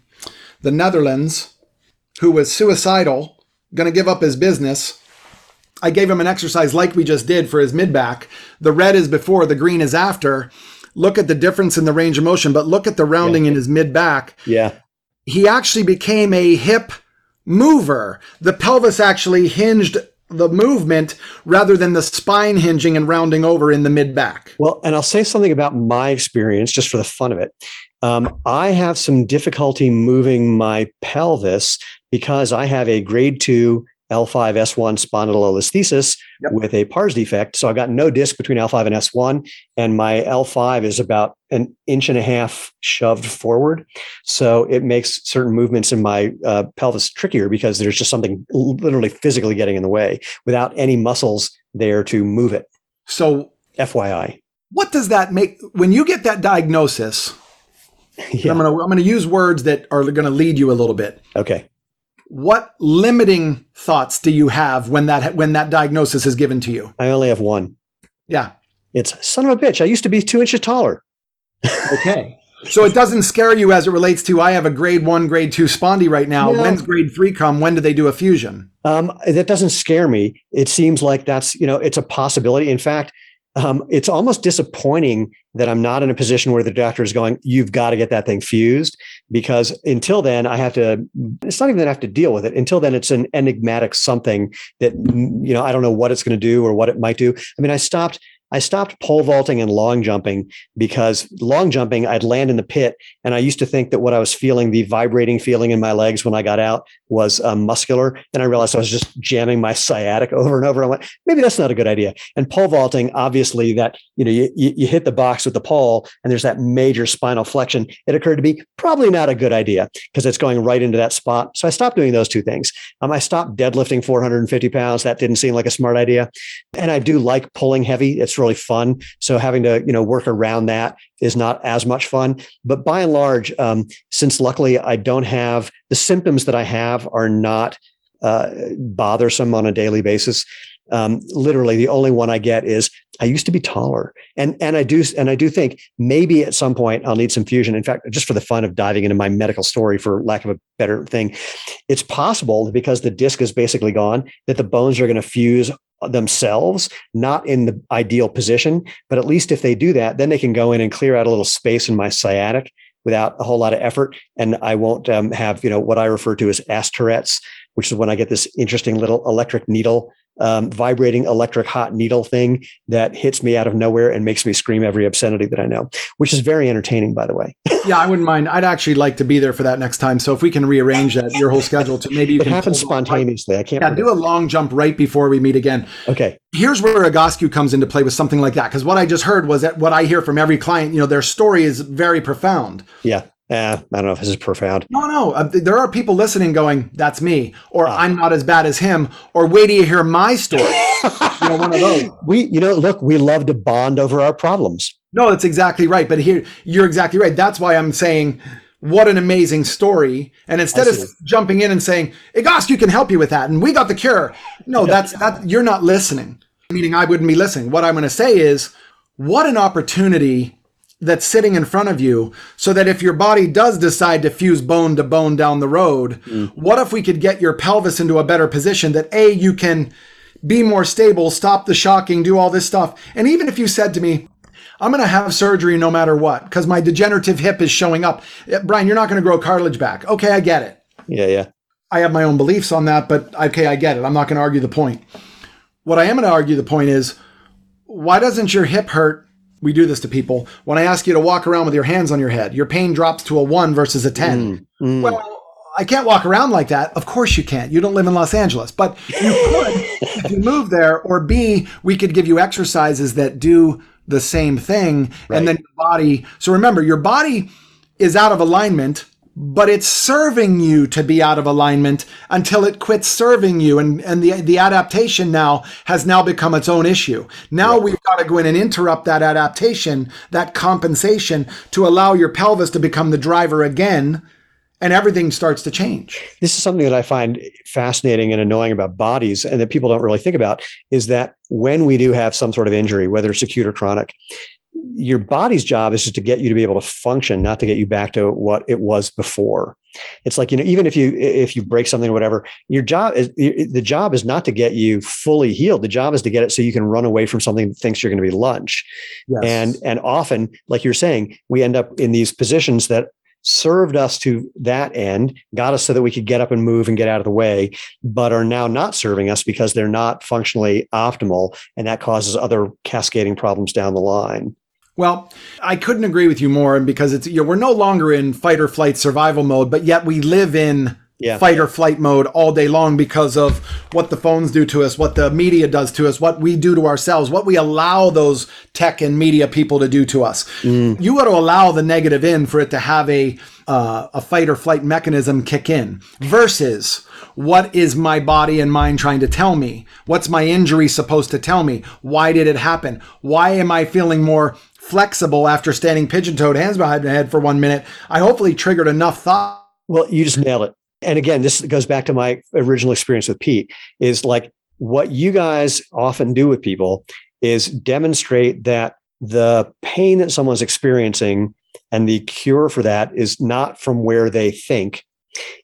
the Netherlands who was suicidal, going to give up his business. I gave him an exercise like we just did for his mid back. The red is before, the green is after. Look at the difference in the range of motion, but look at the rounding in his mid back. Yeah. He actually became a hip mover. The pelvis actually hinged the movement rather than the spine hinging and rounding over in the mid back. Well, and I'll say something about my experience just for the fun of it. Um, I have some difficulty moving my pelvis because I have a grade two L5 S1 spondylolisthesis Yep. with a pars defect. So I've got no disc between L5 and S1, and my L5 is about an inch and a half shoved forward. So it makes certain movements in my uh, pelvis trickier because there's just something literally physically getting in the way without any muscles there to move it. So, FYI. what does that make when you get that diagnosis? Yeah. I'm going to I'm going to use words that are going to lead you a little bit. Okay. What limiting thoughts do you have when that when that diagnosis is given to you? I only have one. Yeah. It's son of a bitch. I used to be two inches taller. Okay. So it doesn't scare you as it relates to I have a grade one, grade two spondy right now. No. When's grade three come? When do they do a fusion? Um, that doesn't scare me. It seems like that's, you know, it's a possibility. In fact, um, it's almost disappointing that I'm not in a position where the doctor is going, you've got to get that thing fused. Because until then, I have to, it's not even that I have to deal with it. Until then, it's an enigmatic something that, you know, I don't know what it's going to do or what it might do. I mean, I stopped. I stopped pole vaulting and long jumping because long jumping, I'd land in the pit. And I used to think that what I was feeling, the vibrating feeling in my legs when I got out, was um, muscular. Then I realized I was just jamming my sciatic over and over. I went, maybe that's not a good idea. And pole vaulting, obviously, that you know you, you you hit the box with the pole, and there's that major spinal flexion. It occurred to me probably not a good idea because it's going right into that spot. So I stopped doing those two things. Um, I stopped deadlifting 450 pounds. That didn't seem like a smart idea. And I do like pulling heavy. It's really fun. So having to you know work around that is not as much fun. But by and large, um, since luckily I don't have the symptoms that I have are not uh, bothersome on a daily basis. Um, literally, the only one I get is I used to be taller, and and I do and I do think maybe at some point I'll need some fusion. In fact, just for the fun of diving into my medical story, for lack of a better thing, it's possible because the disc is basically gone, that the bones are going to fuse themselves, not in the ideal position, but at least if they do that, then they can go in and clear out a little space in my sciatic without a whole lot of effort, and I won't um, have you know what I refer to as ass Tourette's, which is when I get this interesting little electric needle, um, vibrating electric hot needle thing that hits me out of nowhere and makes me scream every obscenity that I know, which is very entertaining, by the way. Yeah, I wouldn't mind. I'd actually like to be there for that next time. So if we can rearrange that, your whole schedule to maybe you It can happens spontaneously. I can't. Yeah, do a long jump right before we meet again. Okay. Here's where Egoscue comes into play with something like that. Because what I just heard was that what I hear from every client, you know, their story is very profound. Yeah. Uh, I don't know if this is profound. No, no. Uh, there are people listening going, that's me, or Ah. I'm not as bad as him, or wait till you hear my story. you know, one of those. We, you know, look, we love to bond over our problems. No, that's exactly right. But here, you're exactly right. That's why I'm saying, what an amazing story. And instead of jumping in and saying, Egoscue can help you with that, and we got the cure. No, that's that. You're not listening. Meaning, I wouldn't be listening. What I'm going to say is, what an opportunity that's sitting in front of you so that if your body does decide to fuse bone to bone down the road, what if we could get your pelvis into a better position that A, you can be more stable, stop the shocking, do all this stuff. And even if you said to me, I'm going to have surgery no matter what because my degenerative hip is showing up. Eh, Brian, you're not going to grow cartilage back. Okay, I get it. Yeah. Yeah. I have my own beliefs on that, but okay, I get it. I'm not going to argue the point. What I am going to argue the point is why doesn't your hip hurt? We do this to people. When I ask you to walk around with your hands on your head, your pain drops to a one versus a 10. Mm. Well, I can't walk around like that. Of course you can't. You don't live in Los Angeles, but you could if you move there. Or B, we could give you exercises that do the same thing, Right. and then your body. So remember, your body is out of alignment, but it's serving you to be out of alignment until it quits serving you, and and the the adaptation now has now become its own issue. Now we've got to go in and interrupt that adaptation, that compensation, to allow your pelvis to become the driver again and everything starts to change. this is something that I find fascinating and annoying about bodies and that people don't really think about is that when we do have some sort of injury, whether it's acute or chronic, your body's job is just to get you to be able to function, not to get you back to what it was before. It's like, you know, even if you if you break something or whatever, your job is the job is not to get you fully healed. The job is to get it so you can run away from something that thinks you're going to be lunch. And and often, like you're saying, we end up in these positions that served us to that end, got us so that we could get up and move and get out of the way, but are now not serving us because they're not functionally optimal. And that causes other cascading problems down the line. Well, I couldn't agree with you more because it's you know, we're no longer in fight or flight survival mode, but yet we live in Yeah. fight or flight mode all day long because of what the phones do to us, what the media does to us, what we do to ourselves, what we allow those tech and media people to do to us. You got to allow the negative in for it to have a uh, a fight or flight mechanism kick in. Versus, what is my body and mind trying to tell me? What's my injury supposed to tell me? Why did it happen? Why am I feeling more flexible after standing pigeon toed, hands behind my head for one minute? I hopefully triggered enough thought. Well, you just nailed it. And again, this goes back to my original experience with Pete is like what you guys often do with people is demonstrate that the pain that someone's experiencing and the cure for that is not from where they think.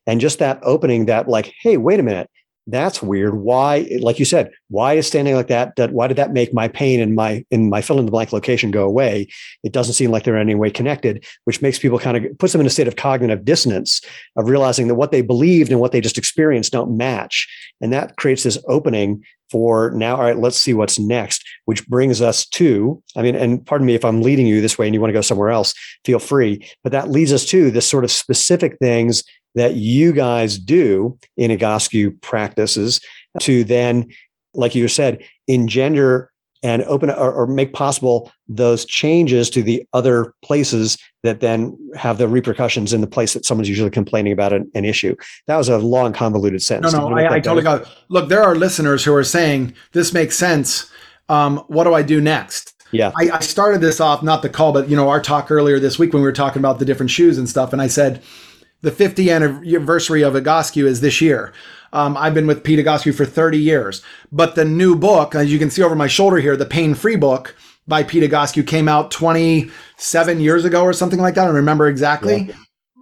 And just that opening that, like, hey, wait a minute, that's weird. Why, like you said, why is standing like that? That why did that make my pain in my in my fill in the blank location go away? It doesn't seem like they're in any way connected, which makes people kind of puts them in a state of cognitive dissonance of realizing that what they believed and what they just experienced don't match, and that creates this opening for now. All right, let's see what's next. Which brings us to, I mean, and pardon me if I'm leading you this way and you want to go somewhere else, feel free. But that leads us to this sort of specific things that you guys do in Egoscue practices to then, like you said, engender and open or, or, make possible those changes to the other places that then have the repercussions in the place that someone's usually complaining about an, an issue. That was a long, convoluted sentence. No, no, I, I totally got it. Look, there are listeners who are saying this makes sense. Um, what do I do next? Yeah. I, I started this off, not the call, but you know, our talk earlier this week when we were talking about the different shoes and stuff. And I said, the 50th anniversary of Egoscue is this year. Um, I've been with Pete Egoscue for 30 years. But the new book, as you can see over my shoulder here, the Pain Free book by Pete Egoscue came out 27 years ago or something like that. I don't remember exactly. Yeah.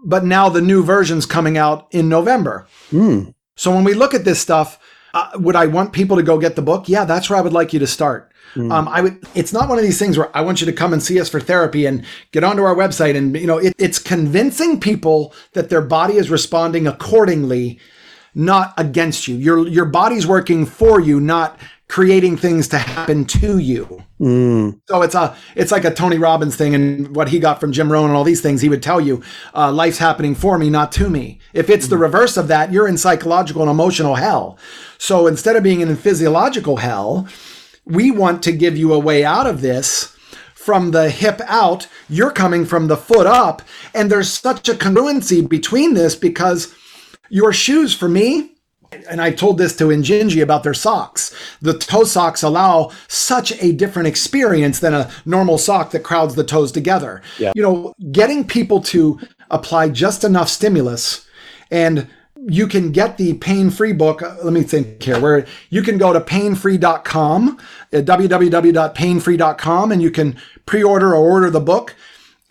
But now the new version's coming out in November. Mm. So when we look at this stuff, uh, would I want people to go get the book? Yeah, that's where I would like you to start. Mm. Um, I would. It's not one of these things where I want you to come and see us for therapy and get onto our website and you know it, it's convincing people that their body is responding accordingly, not against you. Your your body's working for you, not creating things to happen to you. Mm. So it's a it's like a Tony Robbins thing, and what he got from Jim Rohn and all these things. He would tell you, uh, life's happening for me, not to me. If it's mm. the reverse of that, you're in psychological and emotional hell. So instead of being in physiological hell, we want to give you a way out of this. From the hip out, you're coming from the foot up, and there's such a congruency between this because your shoes, for me, and I told this to Injinji about their socks. The toe socks allow such a different experience than a normal sock that crowds the toes together. Yeah. You know, getting people to apply just enough stimulus and you can get the pain free book. Uh, let me think here where you can go to painfree.com, at uh, www.painfree.com, and you can pre order or order the book.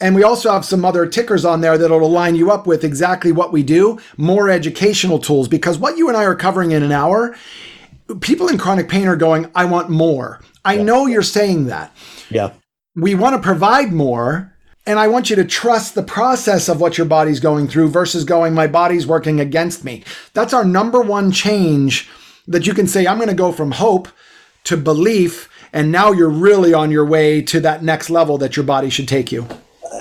And we also have some other tickers on there that'll line you up with exactly what we do, more educational tools, because what you and I are covering in an hour, people in chronic pain are going, I want more. I Yeah. know you're saying that. Yeah. We want to provide more. And I want you to trust the process of what your body's going through versus going, my body's working against me. That's our number one change that you can say, I'm going to go from hope to belief. And now you're really on your way to that next level that your body should take you.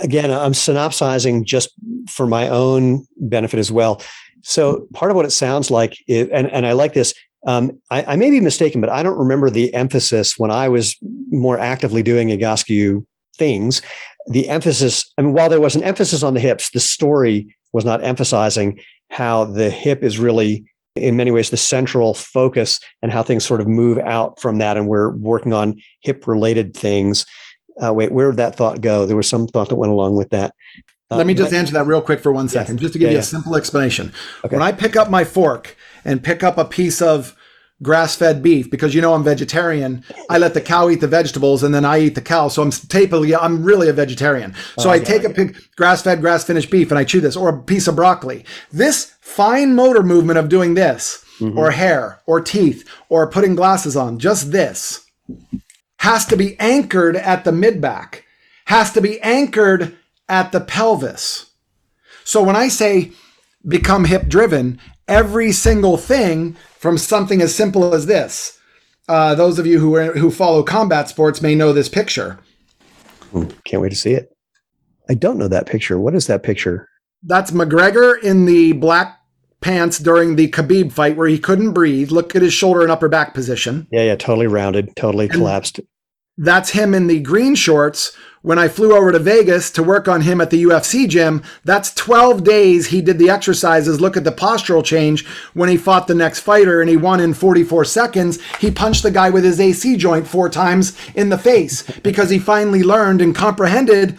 Again, I'm synopsizing just for my own benefit as well. So part of what it sounds like, is, and, and I like this, um, I, I, may be mistaken, but I don't remember the emphasis when I was more actively doing Egoscue things. The emphasis, I mean, while there was an emphasis on the hips, the story was not emphasizing how the hip is really in many ways the central focus and how things sort of move out from that and we're working on hip related things uh, wait, where did that thought go? There was some thought that went along with that. Uh, Let me just answer that real quick for one second, Yes. just to give Yeah, you yeah. a simple explanation. Okay. When I pick up my fork and pick up a piece of grass fed beef, because you know I'm vegetarian, I let the cow eat the vegetables and then I eat the cow. So I'm tapally, I'm really a vegetarian. So I yeah. take a pig, grass fed, grass finished beef and I chew this, or a piece of broccoli. This fine motor movement of doing this, or hair, or teeth, or putting glasses on, just this, has to be anchored at the mid back, has to be anchored at the pelvis. So when I say become hip driven, every single thing from something as simple as this. Uh, those of you who are, who follow combat sports may know this picture. Can't wait to see it. I don't know that picture. What is that picture? That's McGregor in the black pants during the Khabib fight where he couldn't breathe. Look at his shoulder and upper back position. Yeah, yeah, totally rounded, totally and collapsed. That's him in the green shorts when I flew over to Vegas to work on him at the UFC gym, that's 12 days he did the exercises. Look at the postural change when he fought the next fighter and he won in 44 seconds. He punched the guy with his AC joint four times in the face because he finally learned and comprehended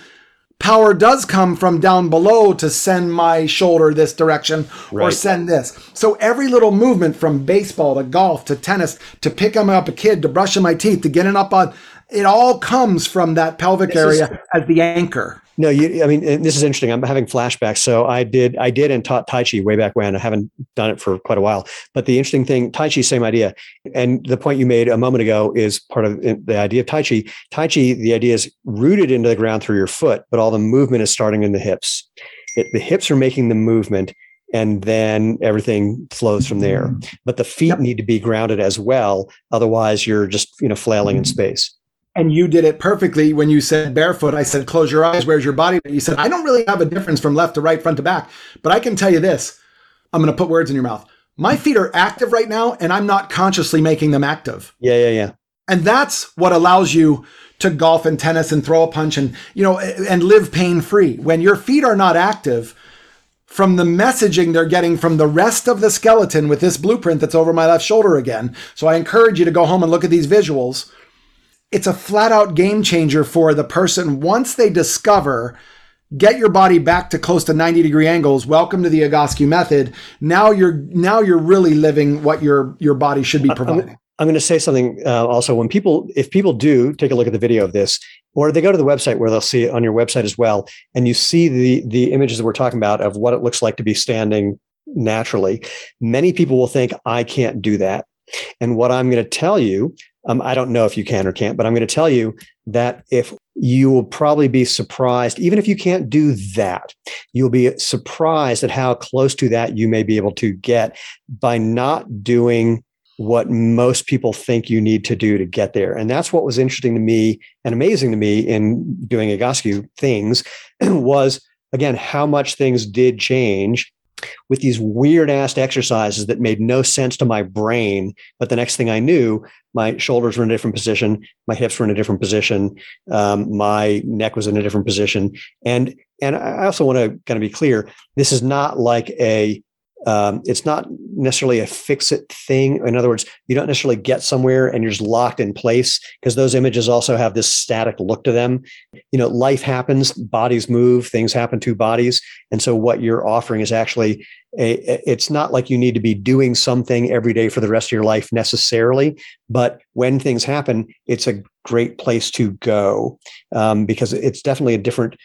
power does come from down below to send my shoulder this direction right. or send this. So every little movement from baseball to golf to tennis to pick him up a kid to brushing my teeth to getting up on it all comes from that pelvic this area is, as the anchor. No, you, I mean, this is interesting. I'm having flashbacks. So I did, I did and taught Tai Chi way back when. I haven't done it for quite a while. But the interesting thing, Tai Chi, same idea. And the point you made a moment ago is part of the idea of Tai Chi. Tai Chi, the idea is rooted into the ground through your foot, but all the movement is starting in the hips. It, the hips are making the movement and then everything flows from there. But the feet yep. need to be grounded as well. Otherwise, you're just, you know, flailing in mm-hmm. space and you did it perfectly when you said barefoot. I said, close your eyes. Where's your body? You said, I don't really have a difference from left to right, front to back. But I can tell you this I'm going to put words in your mouth. My feet are active right now, and I'm not consciously making them active. Yeah, yeah, yeah. And that's what allows you to golf and tennis and throw a punch and, you know, and live pain free. When your feet are not active, from the messaging they're getting from the rest of the skeleton with this blueprint that's over my left shoulder again. So I encourage you to go home and look at these visuals it's a flat out game changer for the person. Once they discover get your body back to close to 90 degree angles welcome to the Egoscue method now you're now you're really living what your your body should be providing i'm, I'm going to say something uh, also when people if people do take a look at the video of this or they go to the website where they'll see it on your website as well and you see the the images that we're talking about of what it looks like to be standing naturally many people will think i can't do that. And what i'm going to tell you um, I don't know if you can or can't, but I'm going to tell you that if you will probably be surprised, even if you can't do that, you'll be surprised at how close to that you may be able to get by not doing what most people think you need to do to get there. And that's what was interesting to me and amazing to me in doing Egoscue things was again how much things did change with these weird ass exercises that made no sense to my brain. But the next thing I knew, my shoulders were in a different position, my hips were in a different position, um, my neck was in a different position, and and I also want to kind of be clear: this is not like a um, it's not necessarily a fix it thing. In other words, you don't necessarily get somewhere and you're just locked in place because those images also have this static look to them. You know, life happens, bodies move, things happen to bodies. And so what you're offering is actually a, it's not like you need to be doing something every day for the rest of your life necessarily. But when things happen, it's a great place to go um, because it's definitely a different,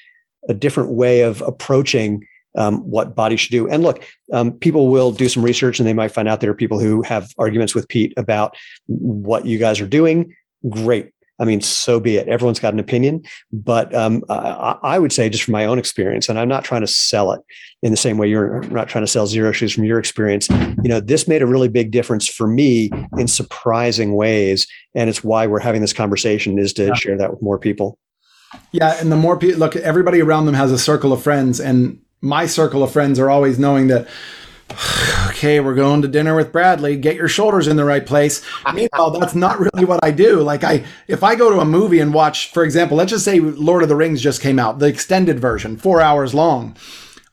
a different way of approaching um, what bodies should do. And look, um, people will do some research and they might find out there are people who have arguments with Pete about what you guys are doing. Great. I mean, so be it. Everyone's got an opinion, but um, I, I, would say, just from my own experience, and I'm not trying to sell it in the same way you're not trying to sell Xero shoes from your experience. You know, this made a really big difference for me in surprising ways, and it's why we're having this conversation is to yeah. share that with more people. Yeah, and the more people look, everybody around them has a circle of friends, and my circle of friends are always knowing that okay, we're going to dinner with Bradley. Get your shoulders in the right place. Meanwhile, that's not really what I do. Like I, if I go to a movie and watch, for example, let's just say Lord of the Rings just came out, the extended version, four hours long.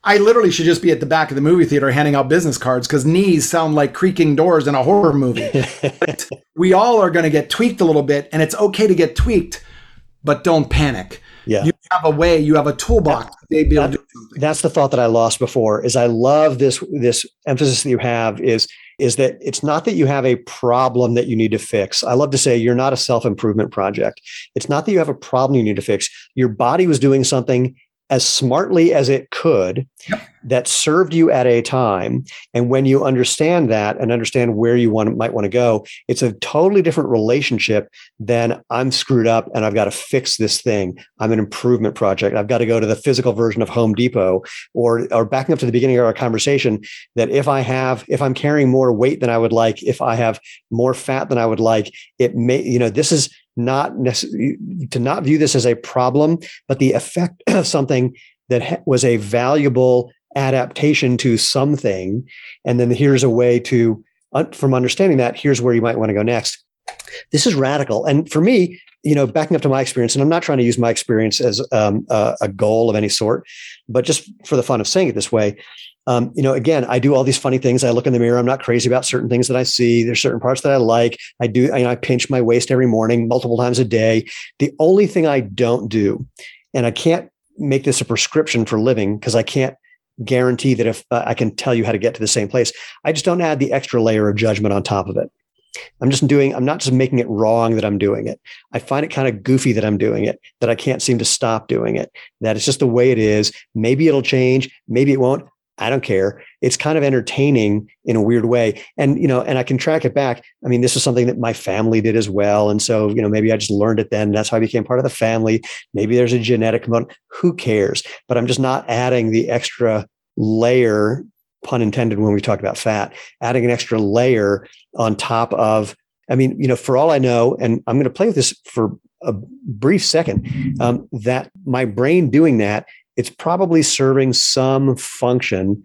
I literally should just be at the back of the movie theater handing out business cards because knees sound like creaking doors in a horror movie. we all are going to get tweaked a little bit, and it's okay to get tweaked, but don't panic. Yeah. You have a way, you have a toolbox that, that, That's the thought that I lost before is I love this this emphasis that you have is is that it's not that you have a problem that you need to fix. I love to say you're not a self-improvement project. It's not that you have a problem you need to fix. Your body was doing something as smartly as it could yep. that served you at a time. And when you understand that and understand where you want might want to go, it's a totally different relationship than I'm screwed up and I've got to fix this thing. I'm an improvement project. I've got to go to the physical version of Home Depot or or backing up to the beginning of our conversation that if I have if I'm carrying more weight than I would like, if I have more fat than I would like, it may, you know, this is not necessarily to not view this as a problem, but the effect of something that was a valuable adaptation to something. And then here's a way to, from understanding that, here's where you might want to go next. This is radical. And for me, you know, backing up to my experience, and I'm not trying to use my experience as um, a, goal of any sort, but just for the fun of saying it this way, um, you know, again, I do all these funny things. I look in the mirror. I'm not crazy about certain things that I see. There's certain parts that I like. I do. You know, I pinch my waist every morning, multiple times a day. The only thing I don't do, and I can't make this a prescription for living because I can't guarantee that if uh, I can tell you how to get to the same place, I just don't add the extra layer of judgment on top of it. I'm just doing, I'm not just making it wrong that I'm doing it. I find it kind of goofy that I'm doing it, that I can't seem to stop doing it, that it's just the way it is. Maybe it'll change, maybe it won't. I don't care. It's kind of entertaining in a weird way. And, you know, and I can track it back. I mean, this is something that my family did as well. And so, you know, maybe I just learned it then. That's how I became part of the family. Maybe there's a genetic component. Who cares? But I'm just not adding the extra layer, pun intended, when we talk about fat, adding an extra layer on top of, I mean, you know, for all I know, and I'm going to play with this for a brief second, um, that my brain doing that it's probably serving some function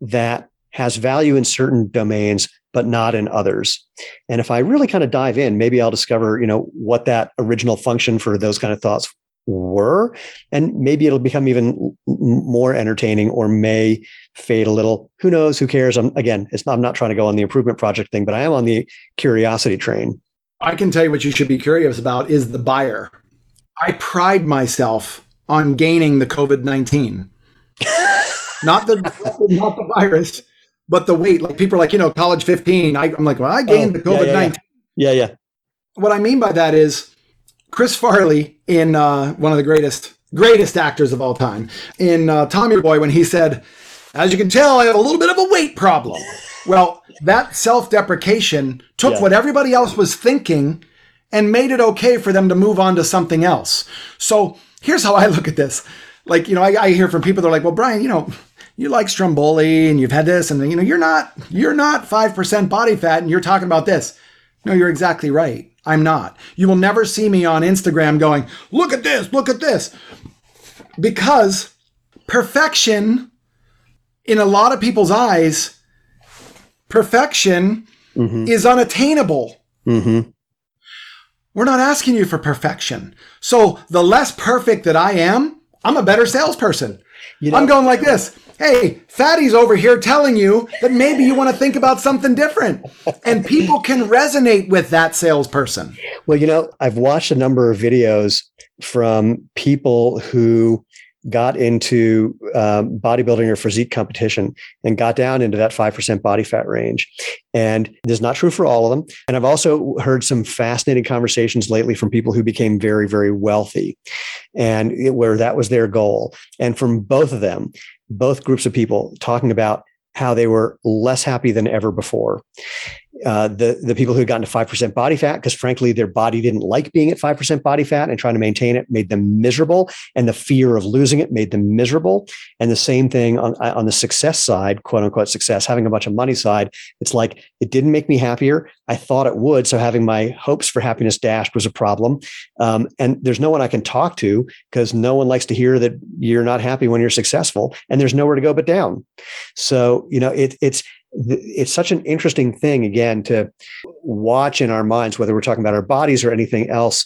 that has value in certain domains but not in others. And if i really kind of dive in maybe i'll discover you know what that original function for those kind of thoughts were and maybe it'll become even more entertaining or may fade a little. Who knows? Who cares? I'm again not, i'm not trying to go on the improvement project thing but i am on the curiosity train. I can tell you what you should be curious about is the buyer. I pride myself on gaining the COVID 19. not the not the virus, but the weight. Like people are like, you know, college 15. I, am like, well, I gained oh, the COVID 19. Yeah, yeah, yeah, What I mean by that is Chris Farley in uh, one of the greatest greatest actors of all time in uh, Tommy Boy when he said, "As you can tell, I have a little bit of a weight problem." Well, that self-deprecation took yeah. what everybody else was thinking and made it okay for them to move on to something else. So here's how I look at this. Like, you know, I, I hear from people, they're like, well, Brian, you know, you like Stromboli and you've had this and you know, you're not, you're not 5% body fat and you're talking about this. No, you're exactly right. I'm not. You will never see me on Instagram going, look at this, look at this. Because perfection in a lot of people's eyes, perfection mm-hmm. is unattainable. Mm-hmm. We're not asking you for perfection. So the less perfect that I am, I'm a better salesperson. You know, I'm going like this. Hey, Fatty's over here telling you that maybe you want to think about something different. And people can resonate with that salesperson. Well, you know, I've watched a number of videos from people who got into um, bodybuilding or physique competition and got down into that 5% body fat range. And this is not true for all of them. And I've also heard some fascinating conversations lately from people who became very, very wealthy and it, where that was their goal. And from both of them, both groups of people talking about how they were less happy than ever before uh, the the people who had gotten to five percent body fat because frankly their body didn't like being at five percent body fat and trying to maintain it made them miserable, and the fear of losing it made them miserable. And the same thing on on the success side, quote unquote success, having a bunch of money side, it's like it didn't make me happier. I thought it would, so having my hopes for happiness dashed was a problem. Um, and there's no one I can talk to because no one likes to hear that you're not happy when you're successful, and there's nowhere to go but down. So you know it, it's it's such an interesting thing again to watch in our minds whether we're talking about our bodies or anything else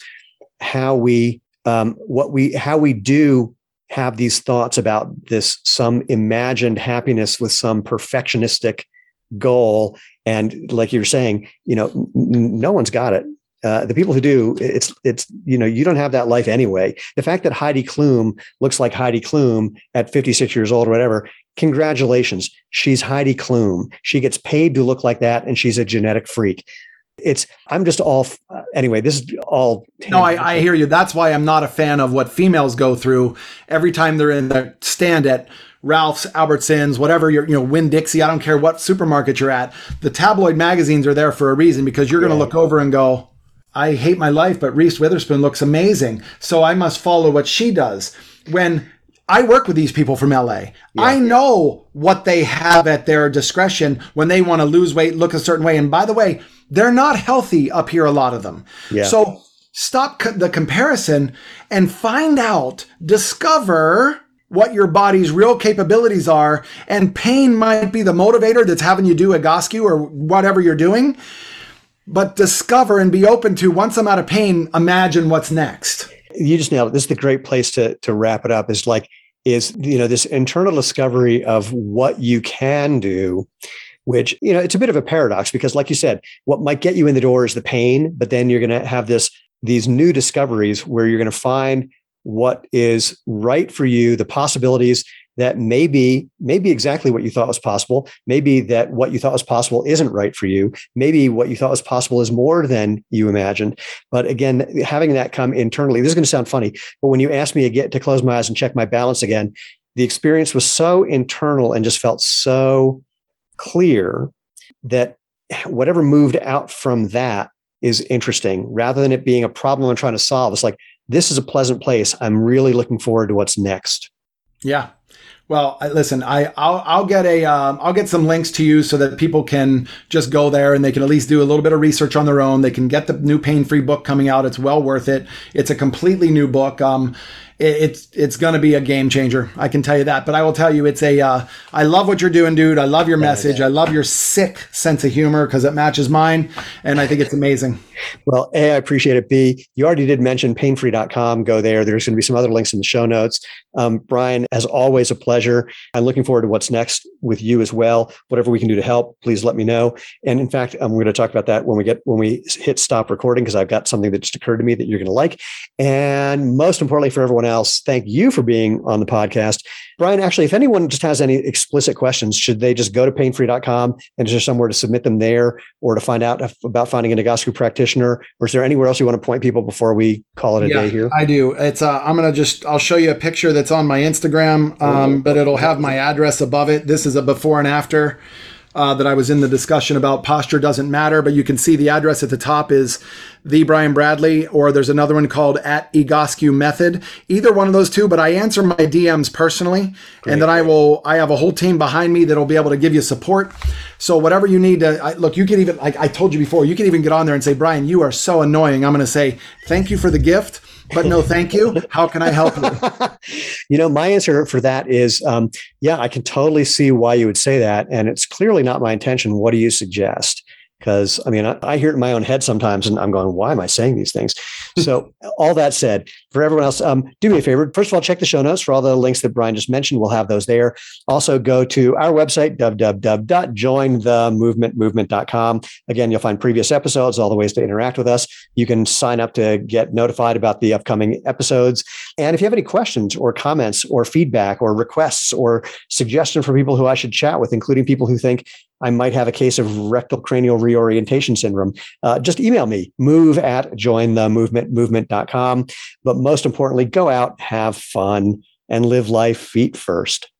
how we um, what we how we do have these thoughts about this some imagined happiness with some perfectionistic goal. And like you're saying you know n- no one's got it uh, the people who do, it's it's you know you don't have that life anyway. The fact that Heidi Klum looks like Heidi Klum at 56 years old or whatever, congratulations, she's Heidi Klum. She gets paid to look like that, and she's a genetic freak. It's I'm just all uh, anyway. This is all. No, I, I hear you. That's why I'm not a fan of what females go through every time they're in the stand at Ralph's, Albertsons, whatever you're, you know, Winn Dixie. I don't care what supermarket you're at. The tabloid magazines are there for a reason because you're going to look over and go, I hate my life, but Reese Witherspoon looks amazing. So I must follow what she does. When I work with these people from LA. Yeah. I know what they have at their discretion when they want to lose weight, look a certain way. And by the way, they're not healthy up here, a lot of them. Yeah. So stop the comparison and find out, discover what your body's real capabilities are. And pain might be the motivator that's having you do a Egoscue or whatever you're doing. But discover and be open to once I'm out of pain, imagine what's next. You just nailed it. This is the great place to to wrap it up. Is like is you know this internal discovery of what you can do which you know it's a bit of a paradox because like you said what might get you in the door is the pain but then you're going to have this these new discoveries where you're going to find what is right for you, the possibilities that maybe maybe exactly what you thought was possible maybe that what you thought was possible isn't right for you maybe what you thought was possible is more than you imagined but again having that come internally this is going to sound funny but when you asked me again to close my eyes and check my balance again the experience was so internal and just felt so clear that whatever moved out from that is interesting rather than it being a problem I'm trying to solve. It's like, this is a pleasant place. I'm really looking forward to what's next. Yeah. Well, listen, I I'll, I'll get a um, I'll get some links to you so that people can just go there and they can at least do a little bit of research on their own. They can get the new pain free book coming out. It's well worth it. It's a completely new book. Um, it's it's going to be a game changer. I can tell you that. But I will tell you, it's a. Uh, I love what you're doing, dude. I love your message. I love your sick sense of humor because it matches mine, and I think it's amazing. Well, A, I appreciate it. B, you already did mention painfree.com. Go there. There's going to be some other links in the show notes. Um, Brian, as always, a pleasure. I'm looking forward to what's next with you as well. Whatever we can do to help, please let me know. And in fact, I'm going to talk about that when we get when we hit stop recording because I've got something that just occurred to me that you're going to like. And most importantly, for everyone else, thank you for being on the podcast. Brian, actually, if anyone just has any explicit questions, should they just go to painfree.com and is there somewhere to submit them there or to find out about finding a Egoscue practitioner? Or is there anywhere else you want to point people before we call it a yeah, day here? I do. It's uh, I'm gonna just I'll show you a picture that's on my Instagram, um, but it'll have my address above it. This is a before and after uh, that I was in the discussion about posture doesn't matter, but you can see the address at the top is the Brian Bradley, or there's another one called at Egoscue Method. Either one of those two, but I answer my DMs personally, Great. and then I will. I have a whole team behind me that'll be able to give you support. So whatever you need to I, look, you can even like I told you before, you can even get on there and say, Brian, you are so annoying. I'm going to say thank you for the gift but no thank you. How can i help you? You know my answer for that is um, yeah i can totally see why you would say that and it's clearly not my intention. What do you suggest because I mean, I, I, hear it in my own head sometimes, and I'm going, "Why am I saying these things?" so, all that said, for everyone else, um, do me a favor. First of all, check the show notes for all the links that Brian just mentioned. We'll have those there. Also, go to our website www.jointhemovementmovement.com. Again, you'll find previous episodes, all the ways to interact with us. You can sign up to get notified about the upcoming episodes. And if you have any questions or comments or feedback or requests or suggestion for people who I should chat with, including people who think I might have a case of rectal cranial reorientation syndrome. Uh, just email me, move at jointhemovementmovement.com. But most importantly, go out, have fun, and live life feet first.